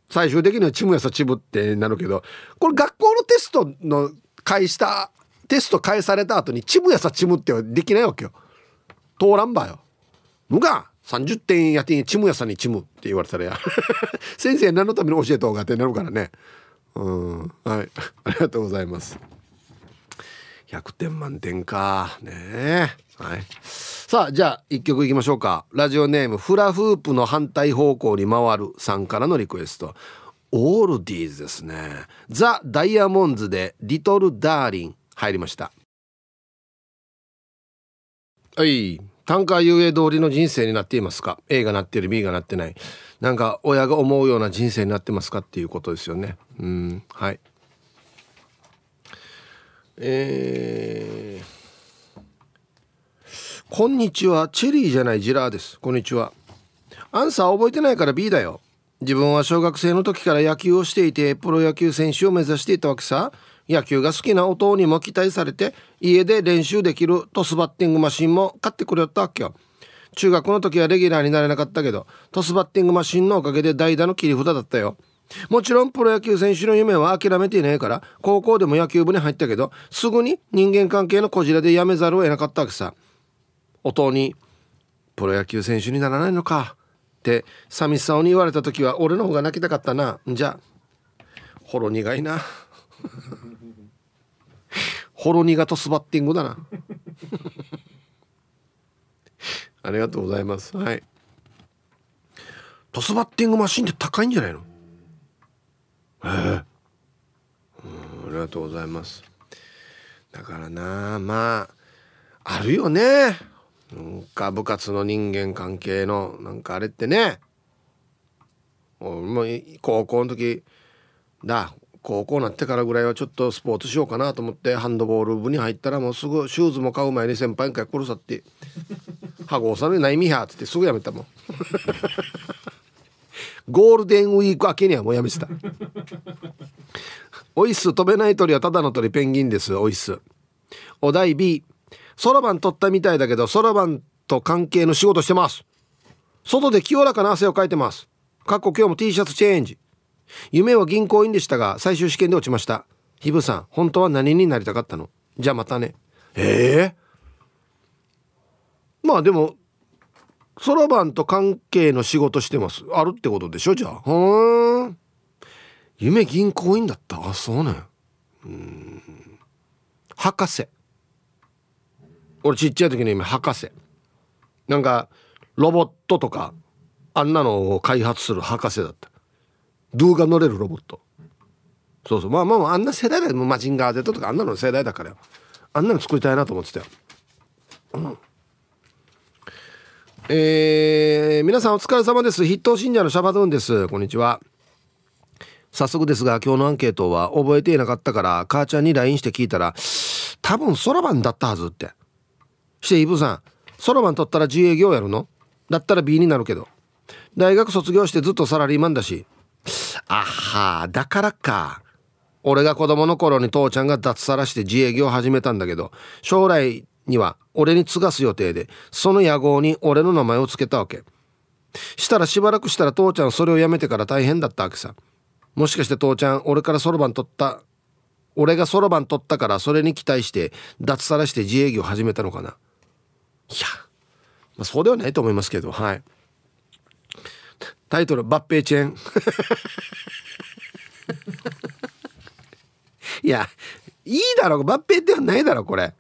最終的にはチムやさチムってなるけど。これ学校のテストの返したテスト返された後にチムやさチムってはできないわけよ。通らんばよ。むが30点やってチムやさんにチムって言われたらや。先生何のために教えた方がってなるからね。うん。はい。ありがとうございます。100点満点か。ね。はい。さあじゃあ1曲いきましょうか。ラジオネームフラフープの反対方向に回るさんからのリクエスト。オールディーズですね。ザ・ダイヤモンズでリトル・ダーリン入りました。はい。単価遊泳通りの人生になっていますか？A がなってる B がなってない。なんか親が思うような人生になってますかっていうことですよね。うんはい。えー、こんにちは。チェリーじゃないジラーです。こんにちは。アンサー覚えてないから B だよ。自分は小学生の時から野球をしていてプロ野球選手を目指していたわけさ。野球が好きな弟にも期待されて家で練習できるトスバッティングマシンも買ってくれたわけよ。中学の時はレギュラーになれなかったけどトスバッティングマシンのおかげで代打の切り札だったよ。もちろんプロ野球選手の夢は諦めていないから高校でも野球部に入ったけどすぐに人間関係のこじらで辞めざるを得なかったわけさ。弟に「プロ野球選手にならないのか」って寂しそうに言われた時は俺の方が泣きたかったな。じゃあほろ苦いな。ほろ苦とスバッティングだな。ありがとうございます。はい。トスバッティングマシンって高いんじゃないの？え。えー、ありがとうございます。だからなまああるよね。なんか部活の人間関係のなんかあれってね。もう高校の時だ高校なってからぐらいはちょっとスポーツしようかなと思ってハンドボール部に入ったらもうすぐシューズも買う前に先輩に来るさって「はごさめないみや」っつってすぐやめたもん。ゴールデンウィーク明けにはもうやめてた。おいっす飛べない鳥はただの鳥ペンギンですおいっすお題 B そろばん取ったみたいだけどそろばんと関係の仕事してます。外で清らかな汗をかいてます。過去今日も T シャツチェンジ夢は銀行員でしたが最終試験で落ちました。ひぶさん本当は何になりたかったの？じゃあまたね。ええ？ー、まあでもそろばんと関係の仕事してます。あるってことでしょじゃあ。ふん夢銀行員だった？あそうね。うん。博士。俺ちっちゃい時の夢博士。なんかロボットとかあんなのを開発する博士だった動画乗れるロボット。そうそう。まあまああんな世代だよ。マジンガー Z とかあんなの世代だからあんなの作りたいなと思ってたよ、うん。えー、皆さんお疲れ様です。筆頭信者のシャバドゥンです。こんにちは。早速ですが今日のアンケートは覚えていなかったから母ちゃんに LINE して聞いたら多分そろばんだったはずって。してイブさん。そろばん取ったら自営業やるの？だったら B になるけど。大学卒業してずっとサラリーマンだし。あはだからか。俺が子供の頃に父ちゃんが脱サラして自営業を始めたんだけど将来には俺に継がす予定でその野号に俺の名前を付けたわけ。したらしばらくしたら父ちゃんそれをやめてから大変だったわけさ。もしかして父ちゃん俺からそろばん取った俺がそろばん取ったからそれに期待して脱サラして自営業を始めたのかな。いや、まあ、そうではないと思いますけどはい。タイトル「抜兵チェーン」いやいいだろ抜兵ではないだろこれ。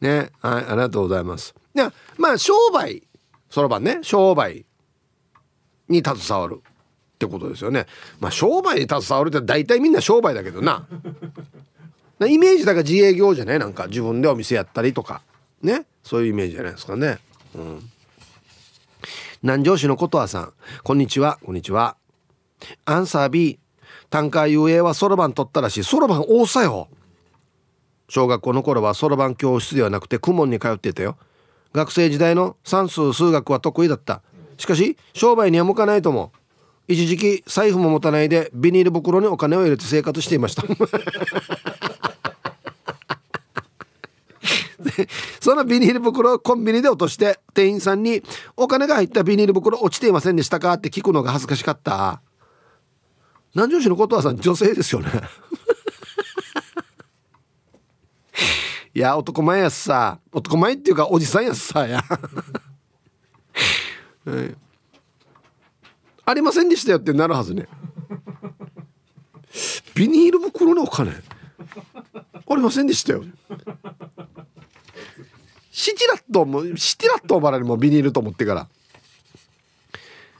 ねはいありがとうございます。いやまあ商売そろばんね商売に携わるってことですよね。まあ商売に携わるって大体みんな商売だけどな。イメージだから自営業じゃない？なんか自分でお店やったりとか。ね？そういうイメージじゃないですかね。うん。南城市のことわさん。こんにちは。こんにちは。アンサー B 単価遊泳はそろばん取ったらしい。そろばん多さよ。小学校の頃はそろばん教室ではなくて公文に通っていたよ。学生時代の算数数学は得意だった。しかし商売には向かないとも。一時期財布も持たないでビニール袋にお金を入れて生活していました。そのビニール袋をコンビニで落として店員さんに「お金が入ったビニール袋落ちていませんでしたか?」って聞くのが恥ずかしかった。南城市のことはさん女性ですよね。いや男前やさ。男前っていうかおじさんやさや、はい、ありませんでしたよってなるはずね。ビニール袋のお金。ありませんでしたよ。シチラットもシティラットバラにもビニールと思ってから。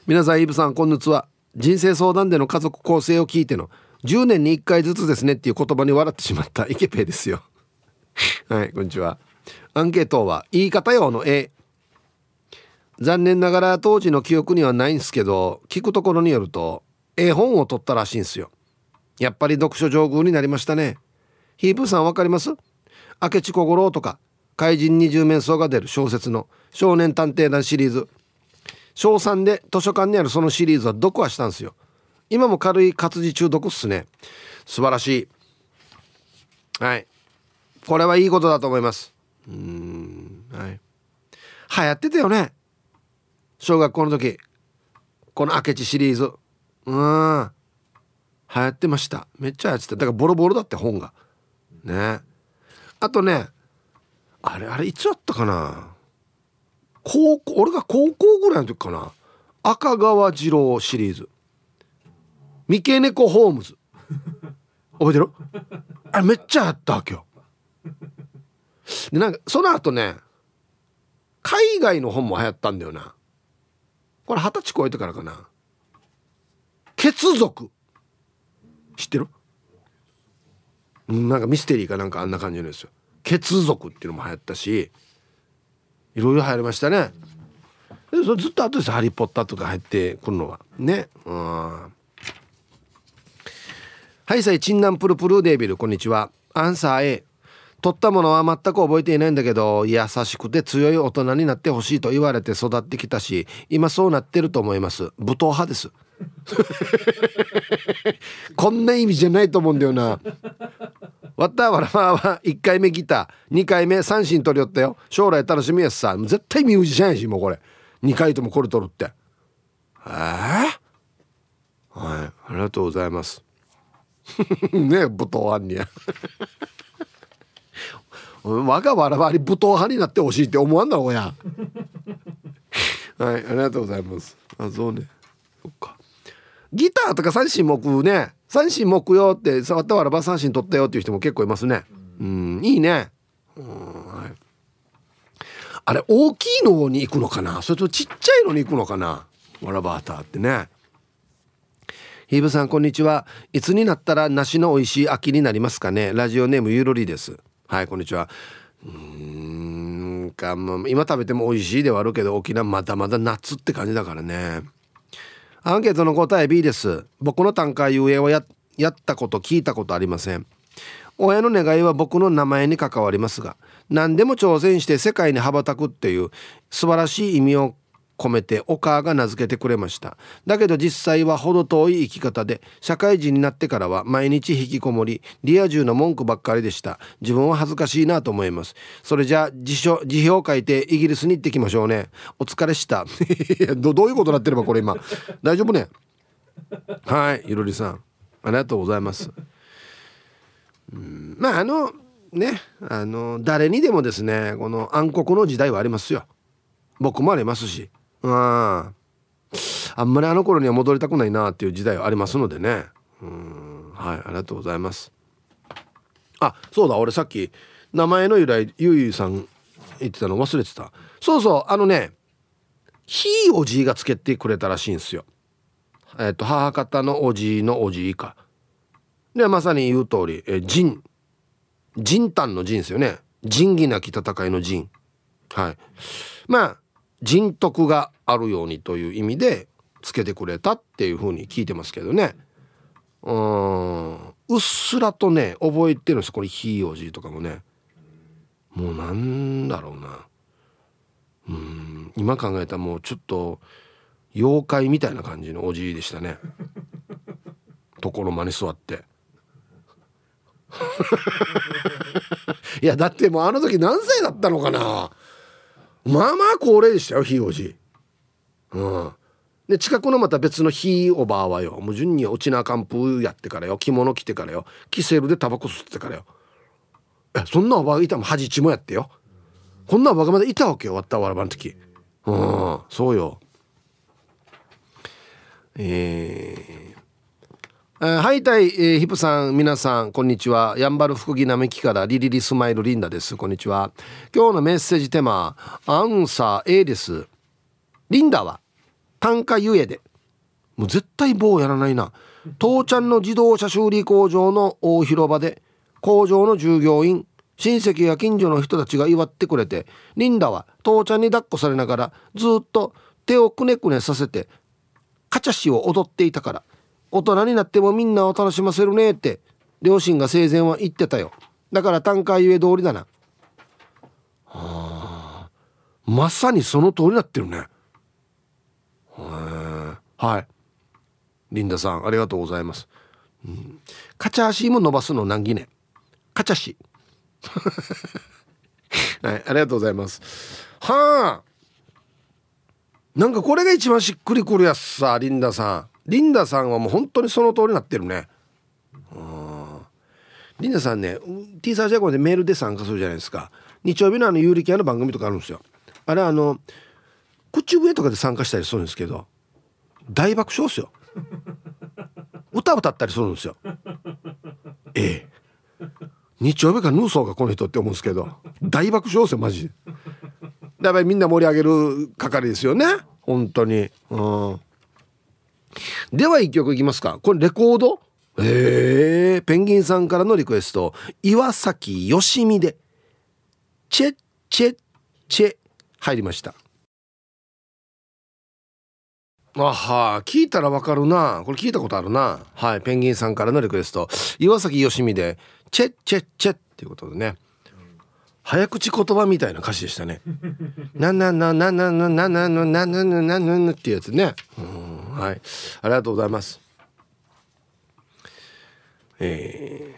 皆さんイブさんこんにちは。人生相談での家族構成を聞いての10年に1回ずつですねっていう言葉に笑ってしまった。イケペイですよ。はいこんにちは。アンケートは言い方用の A 残念ながら当時の記憶にはないんですけど聞くところによると絵本を取ったらしいんすよ。やっぱり読書上手になりましたね。ヒープさんわかります？明智小五郎とか。怪人二十面相が出る小説の少年探偵団シリーズ。小3で図書館にあるそのシリーズは読破したんですよ。今も軽い活字中毒っすね。素晴らしい。はい。これはいいことだと思います。うん。はい。流行ってたよね。小学校の時。この明智シリーズ。うん。流行ってました。めっちゃ流行ってた。だからボロボロだって本が。ね。あとねあれあれいつだったかな？高校俺が高校ぐらいの時かな？赤川次郎シリーズ。三毛猫ホームズ。覚えてる？あれめっちゃあったわけよ。でなんかその後ね海外の本も流行ったんだよな。これ二十歳超えてからかな。血族。知ってる？なんかミステリーかなんかあんな感じのですよ血族っていうのも流行ったしいろいろ流行りましたね。でそずっと後です「ハリー・ポッター」とか入ってくるのは。ね。うん。はいさいチンナンプルプルデービルこんにちは。アンサー A 取ったものは全く覚えていないんだけど優しくて強い大人になってほしいと言われて育ってきたし今そうなってると思います。武闘派です。こんな意味じゃないと思うんだよなわったわらまは1回目ギター2回目三振取りよったよ。将来楽しみやすさ。絶対ミュージシャンやしもうこれ。2回ともこれ取るって。ええー、はい。ありがとうございます。ね武闘派に。や 我がわらわり武闘派になってほしいって思わんだろうやはいありがとうございます。あそうね。そっか。ギターとか三振木ね。三振木よって触ったわらば三振取ったよっていう人も結構いますね。うんいいね。うん、はい、あれ大きいのに行くのかな？それとちっちゃいのに行くのかな？わらバーターってね。ヒーブさんこんにちは。いつになったら梨の美味しい秋になりますかね？ラジオネームゆろりです。はいこんにちは。うんか、まあ、今食べても美味しいではあるけど沖縄まだまだ夏って感じだからね。アンケートの答え B です。僕の短歌遊泳をややったこと聞いたことありません。親の願いは僕の名前に関わりますが何でも挑戦して世界に羽ばたくっていう素晴らしい意味を込めてお母が名付けてくれました。だけど実際は程遠い生き方で社会人になってからは毎日引きこもりリア充の文句ばっかりでした。自分は恥ずかしいなと思います。それじゃあ辞書辞表を書いてイギリスに行ってきましょうね。お疲れした。どどういうことになってればこれ今。大丈夫ね？はいゆるりさん。ありがとうございます。うんまああのねあの誰にでもですねこの暗黒の時代はありますよ。僕もありますしああんまりあの頃には戻りたくないなっていう時代はありますのでね。うん。はいありがとうございます。あそうだ俺さっき名前の由来ゆいゆいさん言ってたの忘れてた。そうそうあのねひいおじいがつけてくれたらしいんすよ。えっ、と母方のおじいのおじいか。ではまさに言う通りえ仁仁丹の仁ですよね。仁義なき戦いの仁はい。まあ人徳があるようにという意味でつけてくれたっていうふうに聞いてますけどね。うん。うっすらとね覚えてるんですこれひいおじいとかもね。もうなんだろうな。うん。今考えたらもうちょっと妖怪みたいな感じのおじいでしたね。床の間に座って。いやだってもうあの時何歳だったのかな。まあまあ高齢でしたよひいおじ。うん。で近くのまた別のひいおばあはよもう順に落ちな寒風やってからよ着物着てからよキセルでタバコ吸ってからよ。えそんなおばあいたも恥ちもやってよ。こんなおばがまだいたわけよ終わったわらばの時。うんそうよ。えーはいたい、えー、ヒプさん皆さんこんにちは。やんばる福木並木からリリリスマイルリンダです。こんにちは。今日のメッセージテーマアンサー A です。リンダは単価ゆえで。もう絶対棒やらないな。父ちゃんの自動車修理工場の大広場で工場の従業員親戚や近所の人たちが祝ってくれてリンダは父ちゃんに抱っこされながらずっと手をくねくねさせてカチャシを踊っていたから。大人になってもみんなを楽しませるねって両親が生前は言ってたよ。だから単価ゆえ通りだな。はあまさにその通りになってるね。はい。リンダさんありがとうございます、うん、カチャシも伸ばすの難儀ね。カチャシ。はいありがとうございます。はあ。なんかこれが一番しっくりくるやつさリンダさん。リンダさんはもう本当にその通りになってるね。リンダさんね T サージャコでメールで参加するじゃないですか。日曜日のあの有力屋の番組とかあるんですよ。あれあの口笛とかで参加したりするんですけど大爆笑っすよ。歌歌ったりするんですよ。ええ。日曜日かヌーソーがこの人って思うんですけど大爆笑っすよマジで。やっぱりみんな盛り上げる係ですよね。本当に。うん。では一曲いきますか。これレコード？えー、ペンギンさんからのリクエスト。岩崎よしみで「チェッチェッチェ」入りました。あは聞いたらわかるな。これ聞いたことあるな。はい。ペンギンさんからのリクエスト。岩崎よしみで「チェッチェッチェ」っていうことでね。早口言葉みたいな歌詞でしたね。なんなんなんなんなんなんなんなんななななななっていうやつね。はい。ありがとうございます。え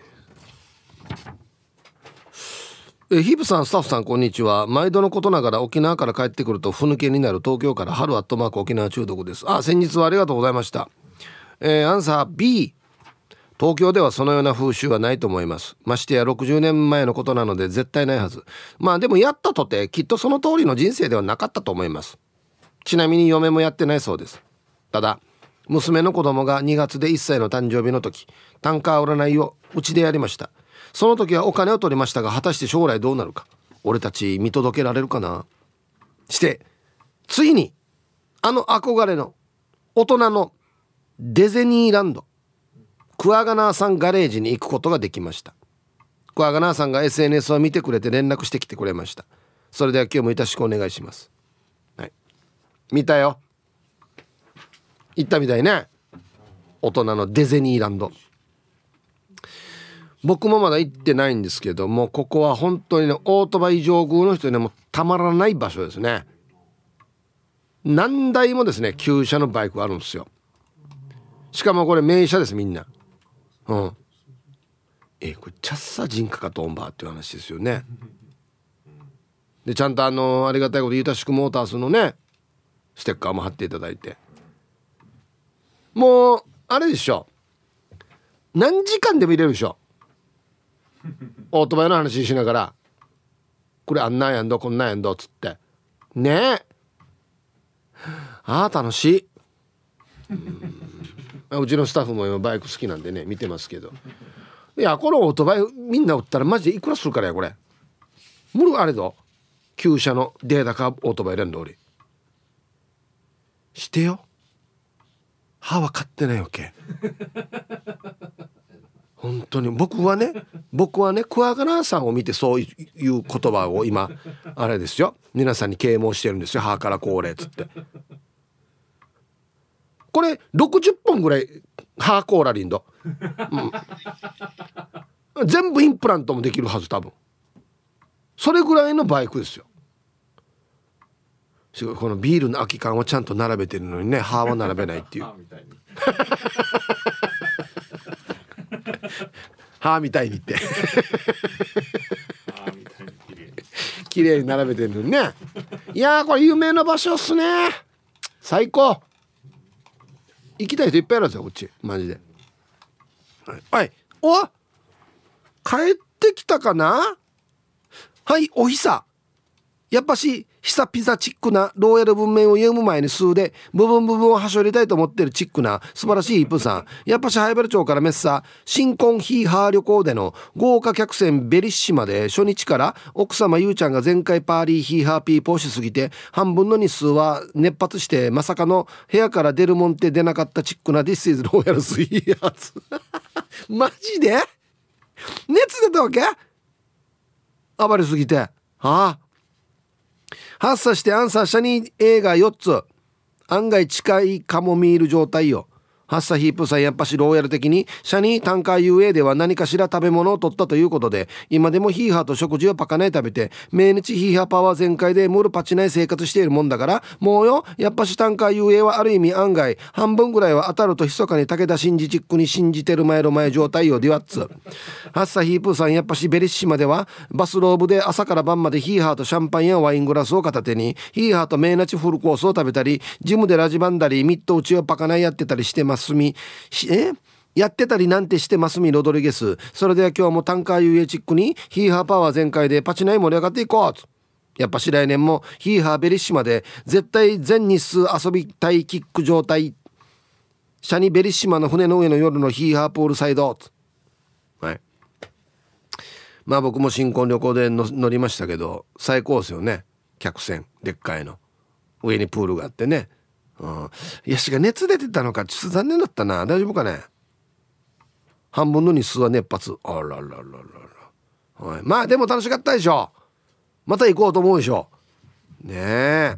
ー、えヒープさんスタッフさんこんにちは毎度のことながら沖縄から帰ってくるとふぬけになる東京から春アットマーク沖縄中毒ですあ先日はありがとうございましたえー、アンサー B 東京ではそのような風習はないと思います。ましてや60年前のことなので絶対ないはず。まあでもやったとてきっとその通りの人生ではなかったと思います。ちなみに嫁もやってないそうです。ただ娘の子供が2月で1歳の誕生日の時単価占いをうちでやりました。その時はお金を取りましたが果たして将来どうなるか。俺たち見届けられるかな。してついにあの憧れの大人のデゼニーランド。クワガナーさんガレージに行くことができました。クワガナーさんが SNS を見てくれて連絡してきてくれました。それでは今日もよろしくお願いします。はい。見たよ。行ったみたいね。大人のデゼニーランド。僕もまだ行ってないんですけどもここは本当にねオートバイ上空の人にもたまらない場所ですね。何台もですね旧車のバイクあるんですよ。しかもこれ名車ですみんな。うん。えこれチャッサ人家かとんばっていう話ですよね。でちゃんとあのありがたいことユタシクモータースのねステッカーも貼っていただいて。もうあれでしょ。何時間でも入れるでしょ。オートバイの話しながら。これあんなんやんどこんなんやんどっつって。ねえ。ああ楽しい。ううちのスタッフも今バイク好きなんでね見てますけど。いやこのオートバイみんな売ったらマジでいくらするからやこれ。無理あれぞ。旧車のデータかオートバイ連動り。してよ。歯は買ってないわけ。本当に。僕はね僕はねクワガナーさんを見てそういう言葉を今あれですよ。皆さんに啓蒙してるんですよ。歯から高齢っつって。これ60本ぐらい歯コーラリンド、うん、全部インプラントもできるはず多分。それぐらいのバイクですよ。すごいこのビールの空き缶をちゃんと並べてるのにね歯は並べないっていう。歯みたいに。って。綺麗に。並べてるのにね。いやこれ有名な場所っすね。最高行きたい人いっぱいあるんですよこっち。マジで。はい、はい、お帰ってきたかな？はいおひさ。やっぱし久ピザチックなローヤル文面を読む前に数で部分部分を端折りたいと思ってるチックな素晴らしいイップさん。やっぱしハイベル町からメッサ新婚ヒーハー旅行での豪華客船ベリッシマで初日から奥様ゆうちゃんが前回パーリーヒーハーピーポーしすぎて半分の日数は熱発してまさかの部屋から出るもんって出なかったチックなディスイズローヤルスイーハーツマジで？熱出たわけ？暴れすぎて。ああ？発射してアンサーしたに A が4つ。案外近いかも見える状態よ。ハッサヒープさんやっぱしローヤル的にシャニータンカー UA では何かしら食べ物を取ったということで今でもヒーハーと食事をパカない食べて命日ヒーハーパワー全開でムルパチない生活しているもんだからもうよやっぱしタンカー UA はある意味案外。半分ぐらいは当たると密かに武田真治チックに信じてる前の前状態よデュワッツ。ハッサヒープさんやっぱしベリッシマではバスローブで朝から晩までヒーハーとシャンパンやワイングラスを片手にヒーハーと命日フルコースを食べたりジムでラジバンだりミット打ちをパカないやってたりしてます。み。え？やってたりなんてしてますみロドリゲス。それでは今日もタンカー UA チックにヒーハーパワー全開でパチナイ盛り上がっていこう。やっぱし来年もヒーハーベリッシマで絶対全日数遊びたいキック状態。シャニベリッシマの船の上の夜のヒーハーポールサイド。はい。まあ僕も新婚旅行で乗りましたけど最高ですよね。客船。でっかいの。上にプールがあってね。うん。いやしが熱出てたのかちょっと残念だったな。大丈夫かね？半分の日数は熱発。あららららら、はい、まあでも楽しかったでしょ。また行こうと思うでしょ。ねえ。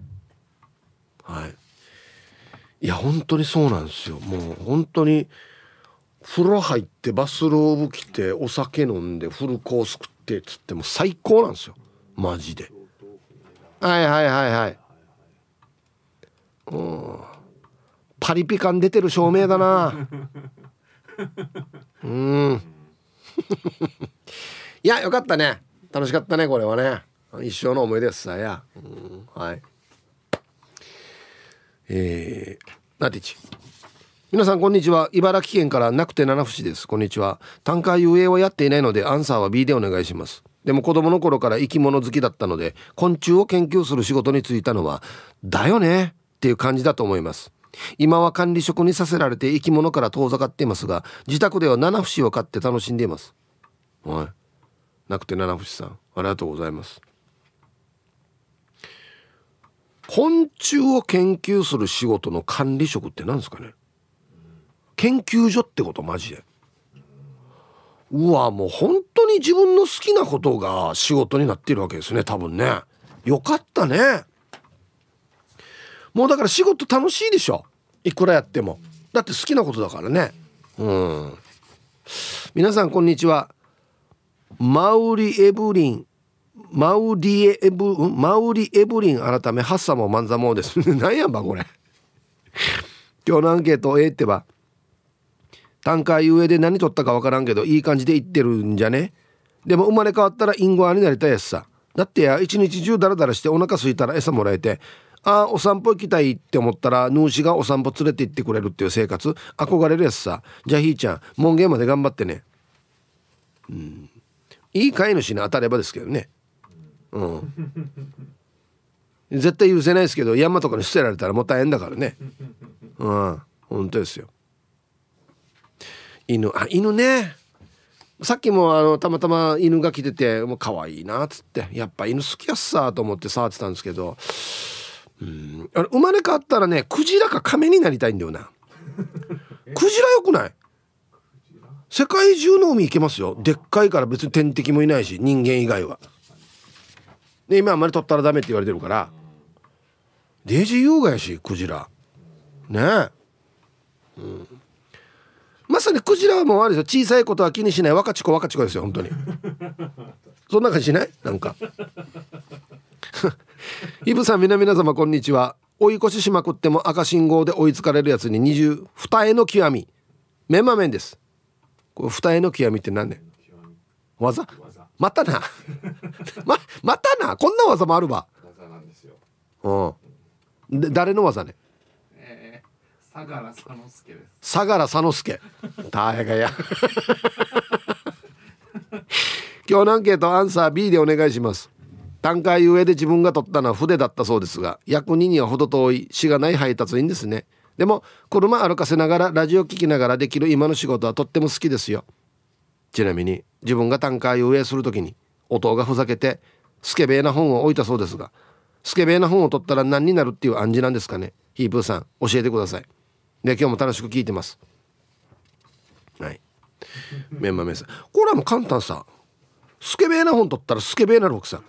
はい。いや本当にそうなんですよ。もう本当に風呂入ってバスローブ着てお酒飲んでフルコース食ってっつっても最高なんですよ。マジで。はいはいはいはい。うん。パリピ感出てる照明だな。うん。いやよかったね。楽しかったねこれはね。一生の思い出ですさや、うん、はい。えー、なてち皆さんこんにちは。茨城県からなくて七節です。こんにちは。単価遊泳はやっていないのでアンサーは B でお願いします。でも子供の頃から生き物好きだったので昆虫を研究する仕事に就いたのはだよねっていう感じだと思います。今は管理職にさせられて生き物から遠ざかっていますが自宅では七節を飼って楽しんでいます。はい。なくて七節さん。ありがとうございます。昆虫を研究する仕事の管理職って何ですかね？研究所ってことマジで。うわもう本当に自分の好きなことが仕事になっているわけですね多分ね。よかったね。もうだから仕事楽しいでしょ。いくらやっても。だって好きなことだからね。うん。皆さんこんにちは。マウリ・エブリン。マウリエブマウリ・エブリン。改めハッサモマンザモーです。何やんばこれ。今日のアンケート A ってば単価上で何取ったか分からんけどいい感じで言ってるんじゃね？でも生まれ変わったらインゴアになりたいやつさ。だってや一日中ダラダラしてお腹空いたら餌もらえてあお散歩行きたいって思ったらヌーシがお散歩連れて行ってくれるっていう生活。憧れるやつさ。じゃあひーちゃん門限まで頑張ってね。うん。いい飼い主に当たればですけどね。うん。絶対許せないですけど山とかに捨てられたらもう大変だからね。うん。本当ですよ。犬あ犬ね。さっきもあのたまたま犬が来ててもう可愛いなっつって。やっぱ犬好きやっさと思って触ってたんですけど。うん。あれ生まれ変わったらねクジラかカメになりたいんだよな。クジラよくない？世界中の海行けますよ。でっかいから別に天敵もいないし人間以外は。で今あんまり取ったらダメって言われてるから。デージ優雅やしクジラ。ねえ。うん。まさにクジラはもうあれですよ。小さいことは気にしない。若ち子若ち子ですよ本当に。そんな感じしない？なんかイブさん皆皆様こんにちは。追い越ししまくっても赤信号で追いつかれるやつに二重二重の極み。メンマメンです。これ二重の極みって何ね技？またな。ままたな。こんな技もあるわ。うん。で誰の技ね？相良佐之助です。相良佐之助。大変や。今日のアンケートアンサー B でお願いします単価上で自分が取ったのは筆だったそうですが役人には程遠いしがない配達員ですね。でも車歩かせながらラジオ聞きながらできる今の仕事はとっても好きですよ。ちなみに自分が単価上する時に音がふざけてスケベーな本を置いたそうですがスケベーな本を取ったら何になるっていう暗示なんですかね？ヒープーさん教えてください。で今日も楽しく聞いてます。はい。メンマメンさんこれはもう簡単さ。スケベーな本取ったらスケベーなる奥さん。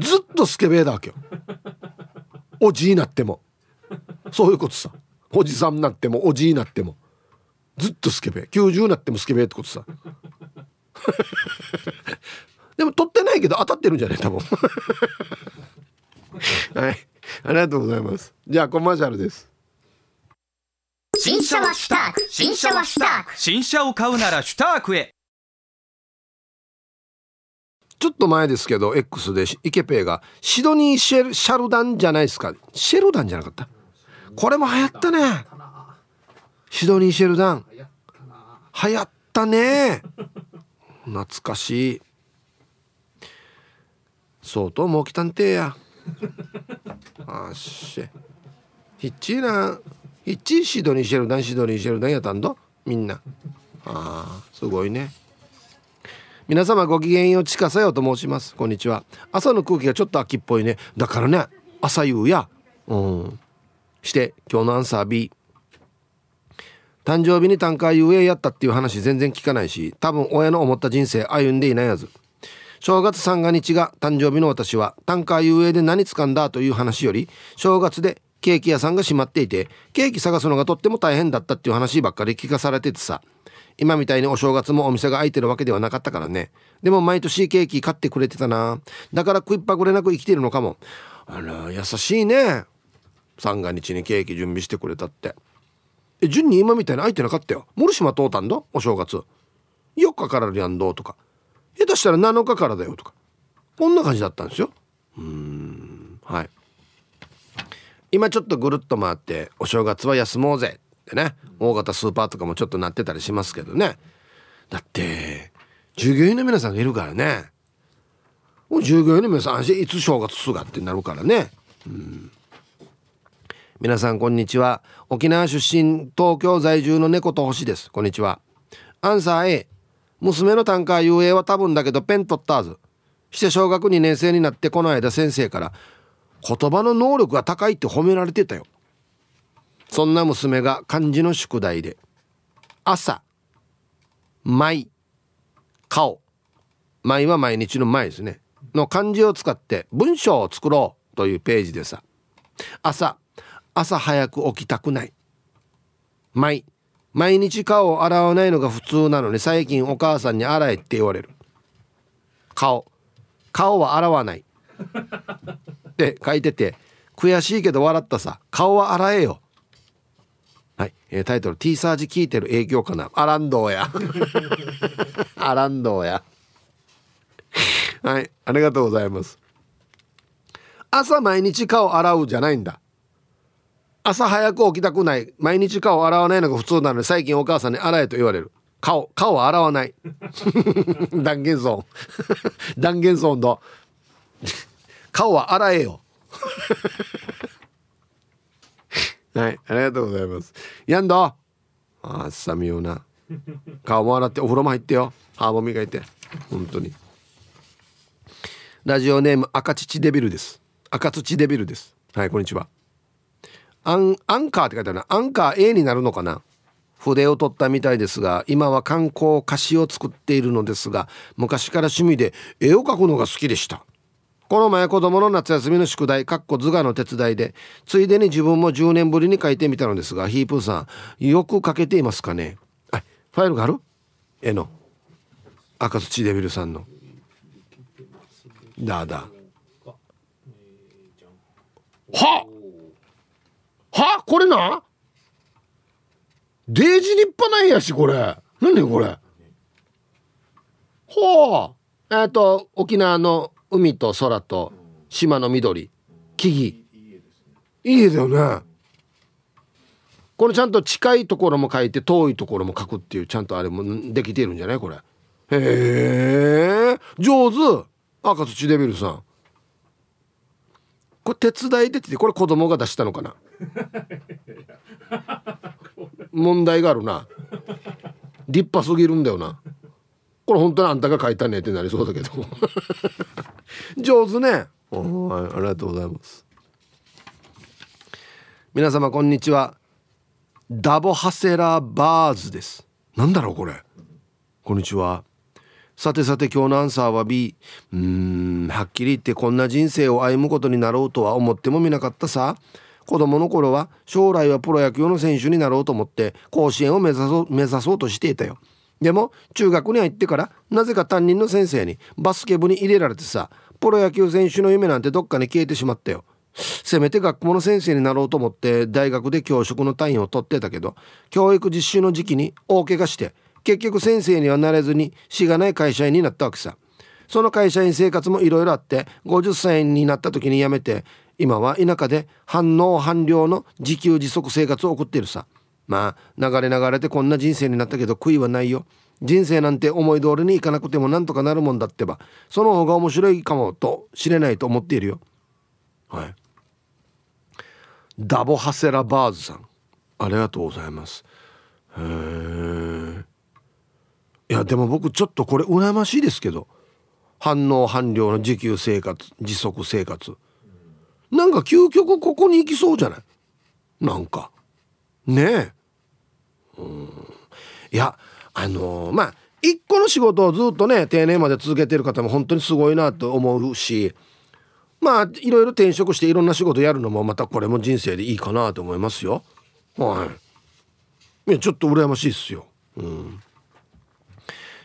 ずっとスケベーだわけよ。おじいなっても。そういうことさ。おじさんになってもおじいになっても。ずっとスケベ90になってもスケベってことさ。でも取ってないけど当たってるんじゃない多分。はい。ありがとうございます。じゃあコマーシャルです。新車はシュターク。新車はシュターク。新車を買うならシュタークへちょっと前ですけど X でイケペイがシドニーシェルシャルダンじゃないですか。シェルダンじゃなかった？これも流行ったね。シドニーシェルダン。流行ったね。懐かしい。相当もう来たんてやあっし。ひっちーなひっちシドニーシェルダンシドニーシェルダンやったんだみんな。あーすごいね。皆様ごきげんようちかさよと申します。こんにちは。朝の空気がちょっと秋っぽいね。だからね朝夕や。うん。して今日のアンサー B 誕生日に短歌遊泳やったっていう話全然聞かないし多分親の思った人生歩んでいないはず。正月三が日が誕生日の私は短歌遊泳で何掴んだという話より正月でケーキ屋さんが閉まっていてケーキ探すのがとっても大変だったっていう話ばっかり聞かされててさ。今みたいにお正月もお店が開いてるわけではなかったからね。でも毎年ケーキ買ってくれてたな。だから食いっぱぐれなく生きてるのかも。あら優しいね。三が日にケーキ準備してくれたって。え順に今みたいに開いてなかったよ。森島通ったんだお正月。4日からやんどうとか。下手したら7日からだよとか。こんな感じだったんですよ。うんはい。今ちょっとぐるっと回ってお正月は休もうぜ。ってね大型スーパーとかもちょっとなってたりしますけどね。だって従業員の皆さんがいるからね。もう従業員の皆さんいつ正月すがってなるからね。うん。皆さんこんにちは。沖縄出身東京在住の猫と星です。こんにちは。アンサー A 娘の短歌遊泳は多分だけどペン取ったはず。して小学2年生になってこの間先生から言葉の能力が高いって褒められてたよ。そんな娘が漢字の宿題で朝舞顔。舞は毎日の舞ですね。の漢字を使って文章を作ろうというページでさ朝朝早く起きたくない。舞毎日顔を洗わないのが普通なのに最近お母さんに洗えって言われる。顔顔は洗わない。って書いてて悔しいけど笑ったさ。顔は洗えよ。はい、えー、タイトル T サージ聞いてる影響かなアランドーや。アランドーや。はい。ありがとうございます。朝毎日顔洗うじゃないんだ。朝早く起きたくない。毎日顔洗わないのが普通なので最近お母さんに洗えと言われる。顔顔は洗わない。断言ゾーン断言ゾーンの顔は洗えよはいありがとうございます。やんだあっさみような。顔も洗ってお風呂も入ってよ。歯も磨いて。本当に。ラジオネーム赤土デビルです。赤土デビルです。はいこんにちは。アンアンカーって書いてあるな。アンカー A になるのかな。筆を取ったみたいですが今は観光歌詞を作っているのですが昔から趣味で絵を描くのが好きでした。この前子供の夏休みの宿題かっこ図画の手伝いでついでに自分も10年ぶりに書いてみたのですがヒープーさんよく書けていますかね？あファイルがある？絵の。赤土デビルさんの。だだははこれな？デージ立派なんやしこれ。何これ？ほうえっ、と沖縄の海と空と島の緑木々。いいだよね。これちゃんと近いところも書いて遠いところも書くっていうちゃんとあれもできてるんじゃない？これ。へえ。上手。赤土デビルさん。これ手伝いでってこれ子供が出したのかな？問題があるな。立派すぎるんだよなこれ本当にあんたが書いたねってなりそうだけど。上手ね、はい、ありがとうございます。皆様こんにちは。ダボハセラバーズです。なんだろうこれ。こんにちは。さてさて今日のアンサーは B うーんはっきり言ってこんな人生を歩むことになろうとは思ってもみなかったさ。子供の頃は将来はプロ野球の選手になろうと思って甲子園を目指そう目指そうとしていたよでも中学に入ってからなぜか担任の先生にバスケ部に入れられてさプロ野球選手の夢なんてどっかに消えてしまったよ。せめて学校の先生になろうと思って大学で教職の単位を取ってたけど教育実習の時期に大怪我して結局先生にはなれずにしがない会社員になったわけさ。その会社員生活もいろいろあって50歳になった時に辞めて今は田舎で反応反量の自給自足生活を送っているさ。まあ流れ流れてこんな人生になったけど悔いはないよ。人生なんて思い通りにいかなくてもなんとかなるもんだってば。その方が面白いかもと知れないと思っているよ。はい。ダボハセラバーズさん。ありがとうございます。へえいやでも僕ちょっとこれ羨ましいですけど。反応反量の自給生活自足生活。なんか究極ここに行きそうじゃない？なんか。ねえ。いやあのーまあ一個の仕事をずっとね定年まで続けてる方も本当にすごいなと思うしまあいろいろ転職していろんな仕事やるのもまたこれも人生でいいかなと思いますよ。はい。いやちょっと羨ましいっすよ。うん。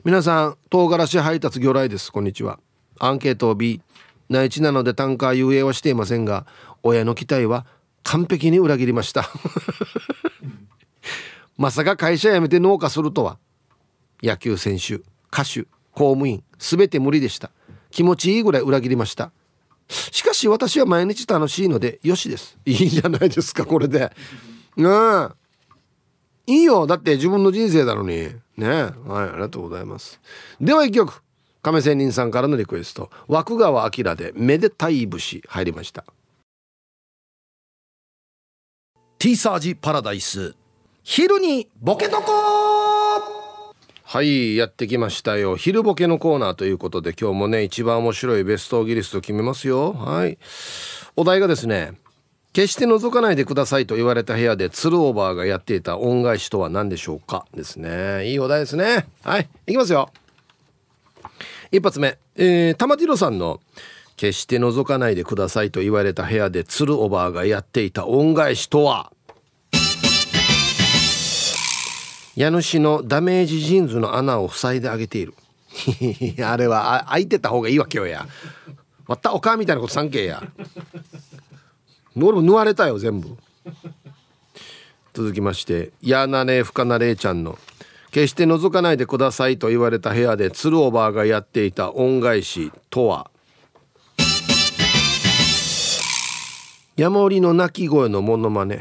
皆さん唐辛子配達魚雷です。こんにちは。アンケートを B 内地なので単価遊泳はしていませんが親の期待は完璧に裏切りました。まさか会社辞めて農家するとは。野球選手歌手公務員全て無理でした。気持ちいいぐらい裏切りました。しかし私は毎日楽しいのでよしです。いいじゃないですかこれで。うん。いいよ。だって自分の人生だのに。ね。はいありがとうございます。では一曲。亀仙人さんからのリクエスト。枠川明で「めでたい節」入りました。ティーサージパラダイス。昼にボケとこはいやってきましたよ。昼ボケのコーナーということで今日もね一番面白いベストギリスト決めますよ。はい。お題がですね決して覗かないでくださいと言われた部屋でツルオーバーがやっていた恩返しとは何でしょうか？ですね。いいお題ですね。はいいきますよ。一発目、えー、玉城さんの「決して覗かないでくださいと言われた部屋でツルオーバーがやっていた恩返しとは?」家主のダメージジーンズの穴を塞いであげている。あれはあ開いてた方がいいわけよや。またおかみたいなことさんけや。俺も縫われたよ全部続きまして「やなねふかなれいちゃんの決して覗かないでくださいと言われた部屋でツルオーバーがやっていた恩返しとは山折りの鳴き声のモノマネっ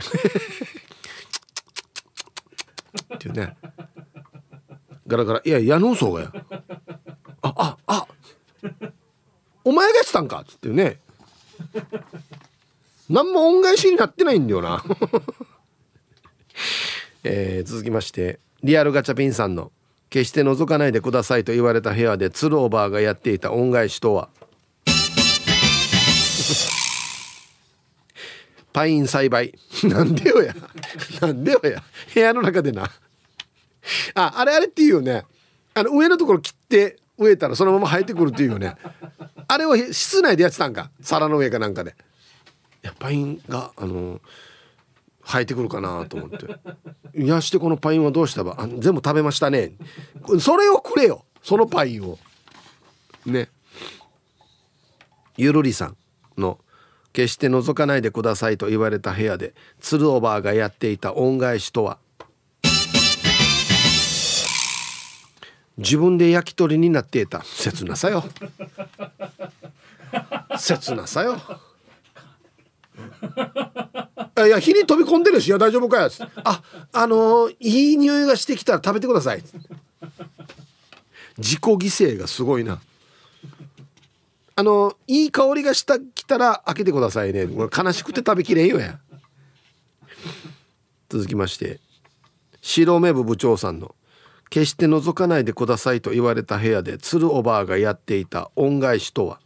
ていうねガラガラ。いや矢野そうがや。あああ。お前がやったんか。っつってね。何も恩返しになってないんだよな。えー、続きまして。リアルガチャピンさんの「決して覗かないでください」と言われた部屋でツルオーバーがやっていた恩返しとは。パイン栽培。なんでよや。なんでよや。部屋の中でな。ああれあれっていうよね。あの上のところ切って植えたらそのまま生えてくるっていうよね。あれを室内でやってたんか？皿の上かなんかで。いやパインがあの生えてくるかなと思って「いやしてこのパインはどうしたば？あ全部食べましたね」それをくれよ。そのパインを。ね。ゆるりさんの「決して覗かないでください」と言われた部屋で鶴おばあがやっていた恩返しとは？自分で焼き鳥になっていた。切なさよ。切なさよ。いや火に飛び込んでるし「いや大丈夫かよ」つって「ああのー、いい匂いがしてきたら食べてください」自己犠牲がすごいな。あのー、いい香りがしたきたら開けてくださいね。悲しくて食べきれんよや。続きまして白目部部長さんの「決して覗かないでください」と言われた部屋で鶴おばあがやっていた恩返しとは？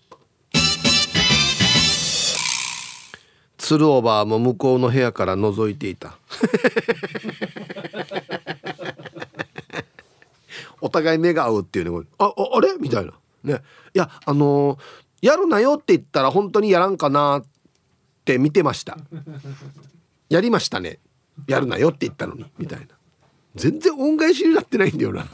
鶴おばあも向こうの部屋から覗いていた。お互い目が合うっていうね。あああれ？みたいな。ね。いやあのー、やるなよって言ったら本当にやらんかなって見てました。やりましたね。やるなよって言ったのに。みたいな。全然恩返しになってないんだよな。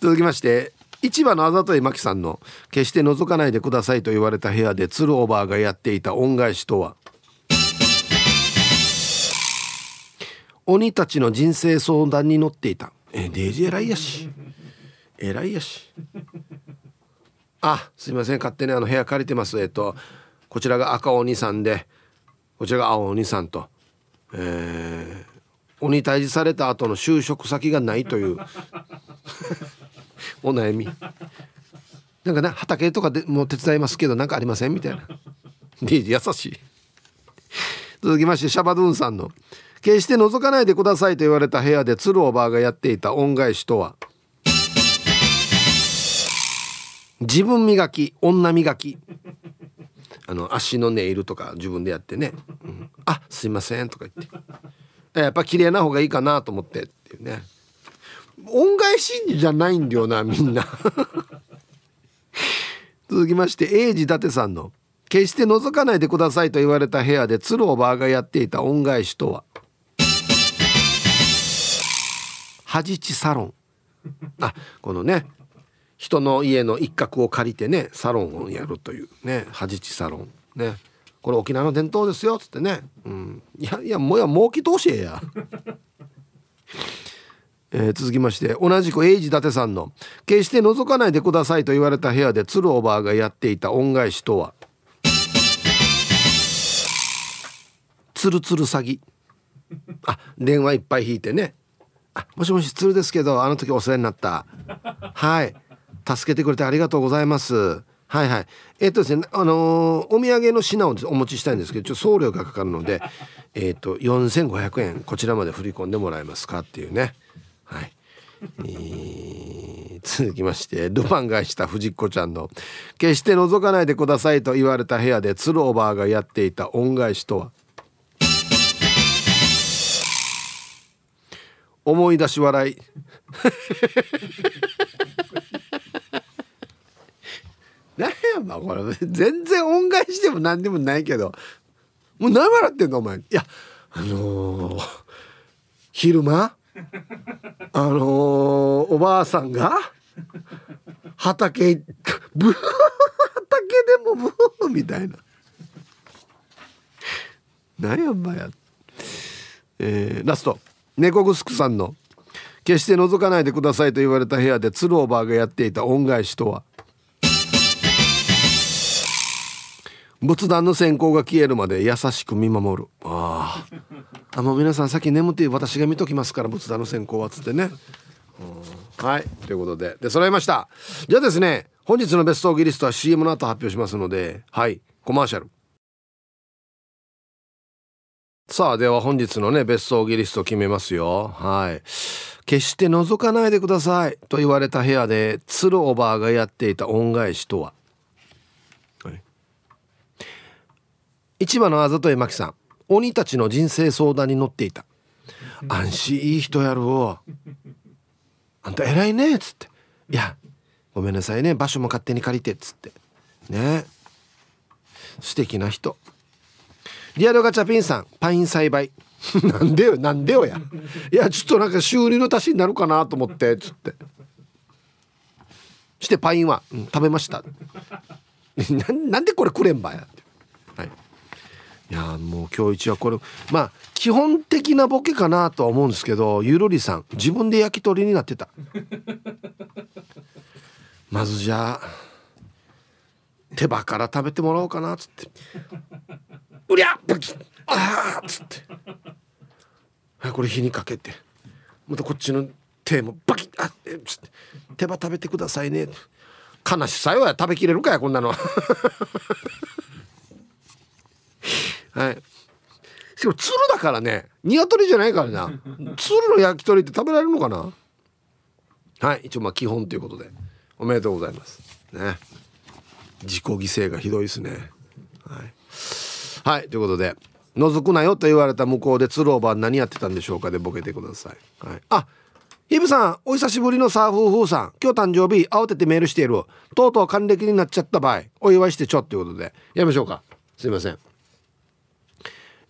続きまして市場のあざといまきさんの「決して覗かないでください」と言われた部屋で鶴おばあがやっていた恩返しとは。鬼たちの人生相談に乗っていた。えデージ偉いやし。偉いやし。あすいません。勝手にあの部屋借りてます。えっとこちらが赤鬼さんでこちらが青鬼さんと。えー、鬼退治された後の就職先がないという。お悩み。なんかね畑とかでも手伝いますけど何かありませんみたいな。で優しい。続きましてシャバドゥンさんの「決して覗かないでくださいと言われた部屋で鶴おばあがやっていた恩返しとは。自分磨き女磨き。あの足のネイルとか自分でやってね「うん、あすいません」とか言って。やっぱ綺麗な方がいいかなと思って。っていうね。恩返しじゃないんだよなみんな。続きまして英治伊達さんの「決して覗かないでください」と言われた部屋で鶴おばあがやっていた恩返しとは。恥地サロン。あこのね人の家の一角を借りてねサロンをやるというね恥地サロン。ね。これ沖縄の伝統ですよっつってね、うん、いやいやもうや儲き通しえや。えー、続きまして同じく英治伊達さんの「決して覗かないでください」と言われた部屋で鶴おばあがやっていた恩返しとは「つるつる詐欺」あ電話いっぱい引いてね「あもしもし鶴ですけどあの時お世話になった。はい。助けてくれてありがとうございます」はいはい。えっ、ー、とですねあのー、お土産の品をお持ちしたいんですけどちょっと送料がかかるので えっ、ー、と4500円こちらまで振り込んでもらえますかっていうね。はい。えー、続きましてルパンがした藤子ちゃんの「決して覗かないでください」と言われた部屋で鶴おばあがやっていた恩返しとは？思い出し笑い。何やまあこれ。全然恩返しでも何でもないけど。もう何笑ってんのお前。いやあのー、昼間あのー、おばあさんが畑ブー畑でもブーみたいな。何やんばやえー、ラスト。猫ぐすくさんの「決して覗かないでください」と言われた部屋で鶴おばあがやっていた恩返しとは。仏壇の線香が消えるまで優しく見守る。ああ。もう皆さん先眠って私が見ときますから仏壇の線香はつってね。はい。ということで。で揃いました。じゃあですね本日のベストオギリストは CM の後発表しますのではい。コマーシャル。さあでは本日のねベストオギリスト決めますよ。はい。決して覗かないでくださいと言われた部屋で鶴おばあがやっていた恩返しとは。市場のあざとえまきさん。鬼たちの人生相談に乗っていた。安心いい人やろあんた偉いねっつって。いやごめんなさいね。場所も勝手に借りてっつって。ね。素敵な人。リアルガチャピンさんパイン栽培。なんでよなんでよや。いやちょっとなんか収入の足しになるかなと思ってっつって。してパインは、うん、食べました。なんでこれくれんばや。いやもう今日一はこれまあ基本的なボケかなとは思うんですけどゆるりさん自分で焼き鳥になってた。まずじゃあ手羽から食べてもらおうかなっつって「うりゃブキあっつって。はいこれ火にかけて。またこっちの手もバキッあっつって。手羽食べてくださいね。悲しさよや食べきれるかやこんなの。はい。しかも鶴だからね鶏じゃないからな。鶴の焼き鳥って食べられるのかな？はい一応まあ基本ということで。おめでとうございます。ね。自己犠牲がひどいですね。はい、はい、ということで「覗くなよ」と言われた向こうで鶴おば何やってたんでしょうかでボケてください、はい、あヒブさんお久しぶりのサーフーフーさん。今日誕生日慌ててメールしている。とうとう還暦になっちゃった場合お祝いしてちょっていうことで。やりましょうか。すいません。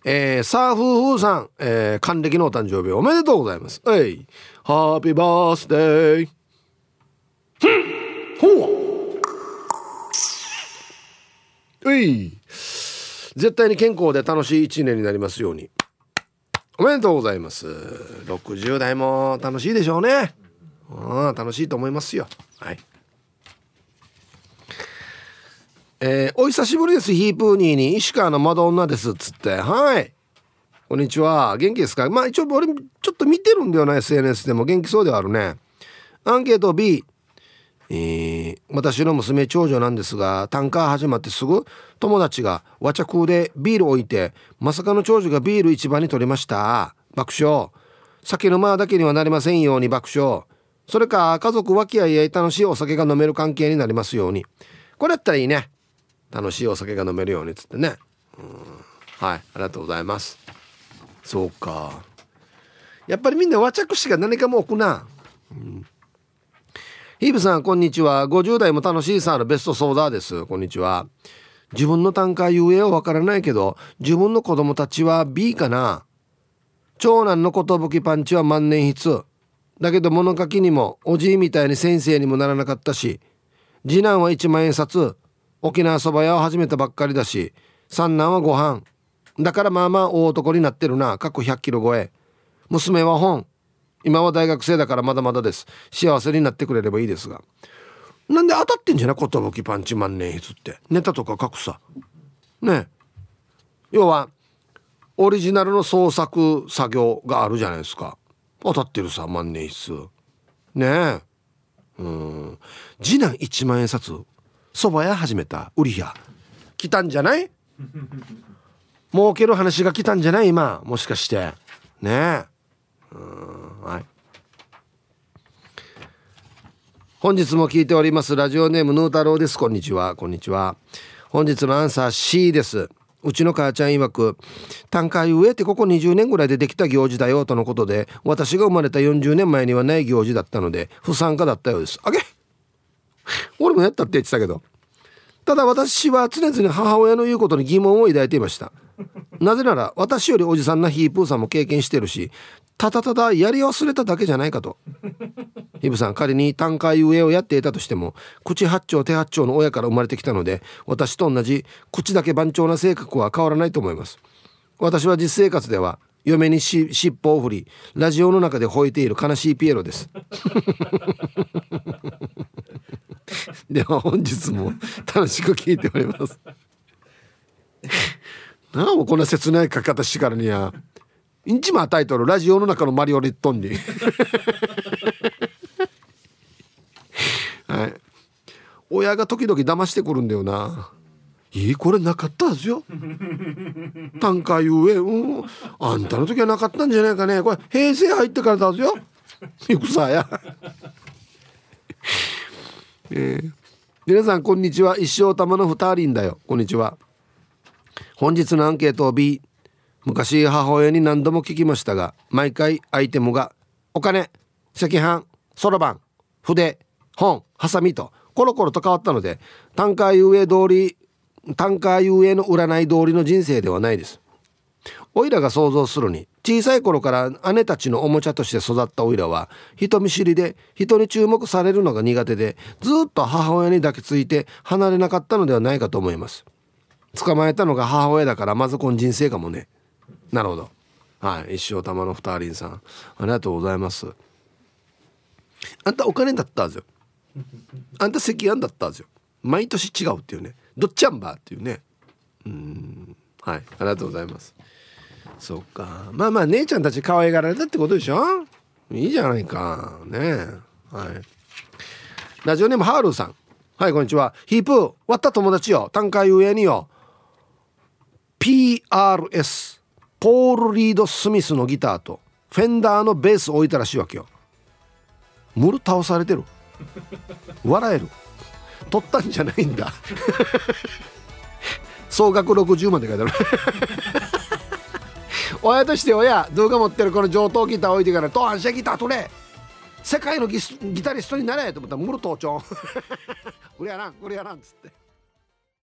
えー、サーフーフーさん、えー、還暦のお誕生日おめでとうございます。えい、ハッピーバースデー。ほう。えい、絶対に健康で楽しい一年になりますように。おめでとうございます。60代も楽しいでしょうね。うん、楽しいと思いますよ。はい。えー、お久しぶりですヒープーニーに石川の窓女ですつって。はい。こんにちは。元気ですか？まあ一応俺ちょっと見てるんだよな SNS でも。元気そうではあるね。アンケート B えー、私の娘長女なんですがタンカー始まってすぐ友達が和茶空でビール置いてまさかの長女がビール一番に取りました。爆笑。酒の間だけにはなりませんように爆笑。それか家族和気あいあい楽しいお酒が飲める関係になりますように。これやったらいいね。楽しいお酒が飲めるようにっつってね。うん。はい。ありがとうございます。そうか。やっぱりみんな和着しが何かも置くな、うん、ヒーブさんこんにちは。50代も楽しいさのベストソーダです。こんにちは。自分の単価ゆえはわからないけど自分の子供たちは B かな。長男の寿パンチは万年筆。だけど物書きにもおじいみたいに先生にもならなかったし次男は1万円札。沖縄そば屋を始めたばっかりだし三男はご飯。だからまあまあ大男になってるな。過去100キロ超え。娘は本。今は大学生だからまだまだです。幸せになってくれればいいですが。なんで当たってんじゃない？寿パンチ万年筆って。ネタとか書くさ。ね要はオリジナルの創作作業があるじゃないですか。当たってるさ万年筆。ねえ。うん。次男1万円札。蕎麦屋始めた売り屋来たんじゃない？儲ける話が来たんじゃない？今。もしかして。ね。えうんはい。本日も聞いておりますラジオネームヌー太郎です。こんにちは。こんにちは。本日のアンサー C です。うちの母ちゃん曰く単価上ってここ20年ぐらいでできた行事だよとのことで私が生まれた40年前にはない行事だったので不参加だったようです。あげ？俺もやったって言ってたけど。ただ私は常々母親の言うことに疑問を抱いていました。なぜなら私よりおじさんなヒープーさんも経験してるしただただやり忘れただけじゃないかと。ヒブさん仮に単価上をやっていたとしても口八丁手八丁の親から生まれてきたので私と同じ口だけ番長な性格は変わらないと思います。私は実生活では嫁にし尻尾を振りラジオの中で吠えている悲しいピエロです。では本日も楽しく聞いております。なあこんな切ない書き方してからにやインチマタイトルラジオの中のマリオリットンに。はい。親が時々騙してくるんだよな。いいこれなかったはずよ。単価ゆえうん。あんたの時はなかったんじゃないかね。これ平成入ってからだはずよ戦や。えー、皆さんこんにちは。一生玉の二人だよ。こんにちは。本日のアンケートを B 昔母親に何度も聞きましたが毎回アイテムがお金赤飯そろばん筆本ハサミとコロコロと変わったので単価遊泳通り単価遊泳の占い通りの人生ではないです。おいらが想像するに小さい頃から姉たちのおもちゃとして育ったおいらは人見知りで人に注目されるのが苦手でずっと母親に抱きついて離れなかったのではないかと思います。捕まえたのが母親だからまずこの人生かもね。なるほど。はい。一生玉の二人さん。ありがとうございます。あんたお金だったんですよあんた赤飯だったんですよ毎年違うっていうね。どっちゃんばっていうね。うん。はい。ありがとうございます。そっか。まあまあ姉ちゃんたち可愛がられたってことでしょ？いいじゃないか。ねはい。ラジオネームハールさん。はいこんにちは。ヒープー割った友達よ。単価上によ。PRS ポール・リード・スミスのギターとフェンダーのベース置いたらしいわけよ。ムル倒されてる。笑える。取ったんじゃないんだ。総額60万って書いてある。親として親動画持ってるこの上等ギター置いてから「と反射ギター取れ世界のギギタリストになれ!」と思ったらムル盗聴 これやらんこれやらんっつって。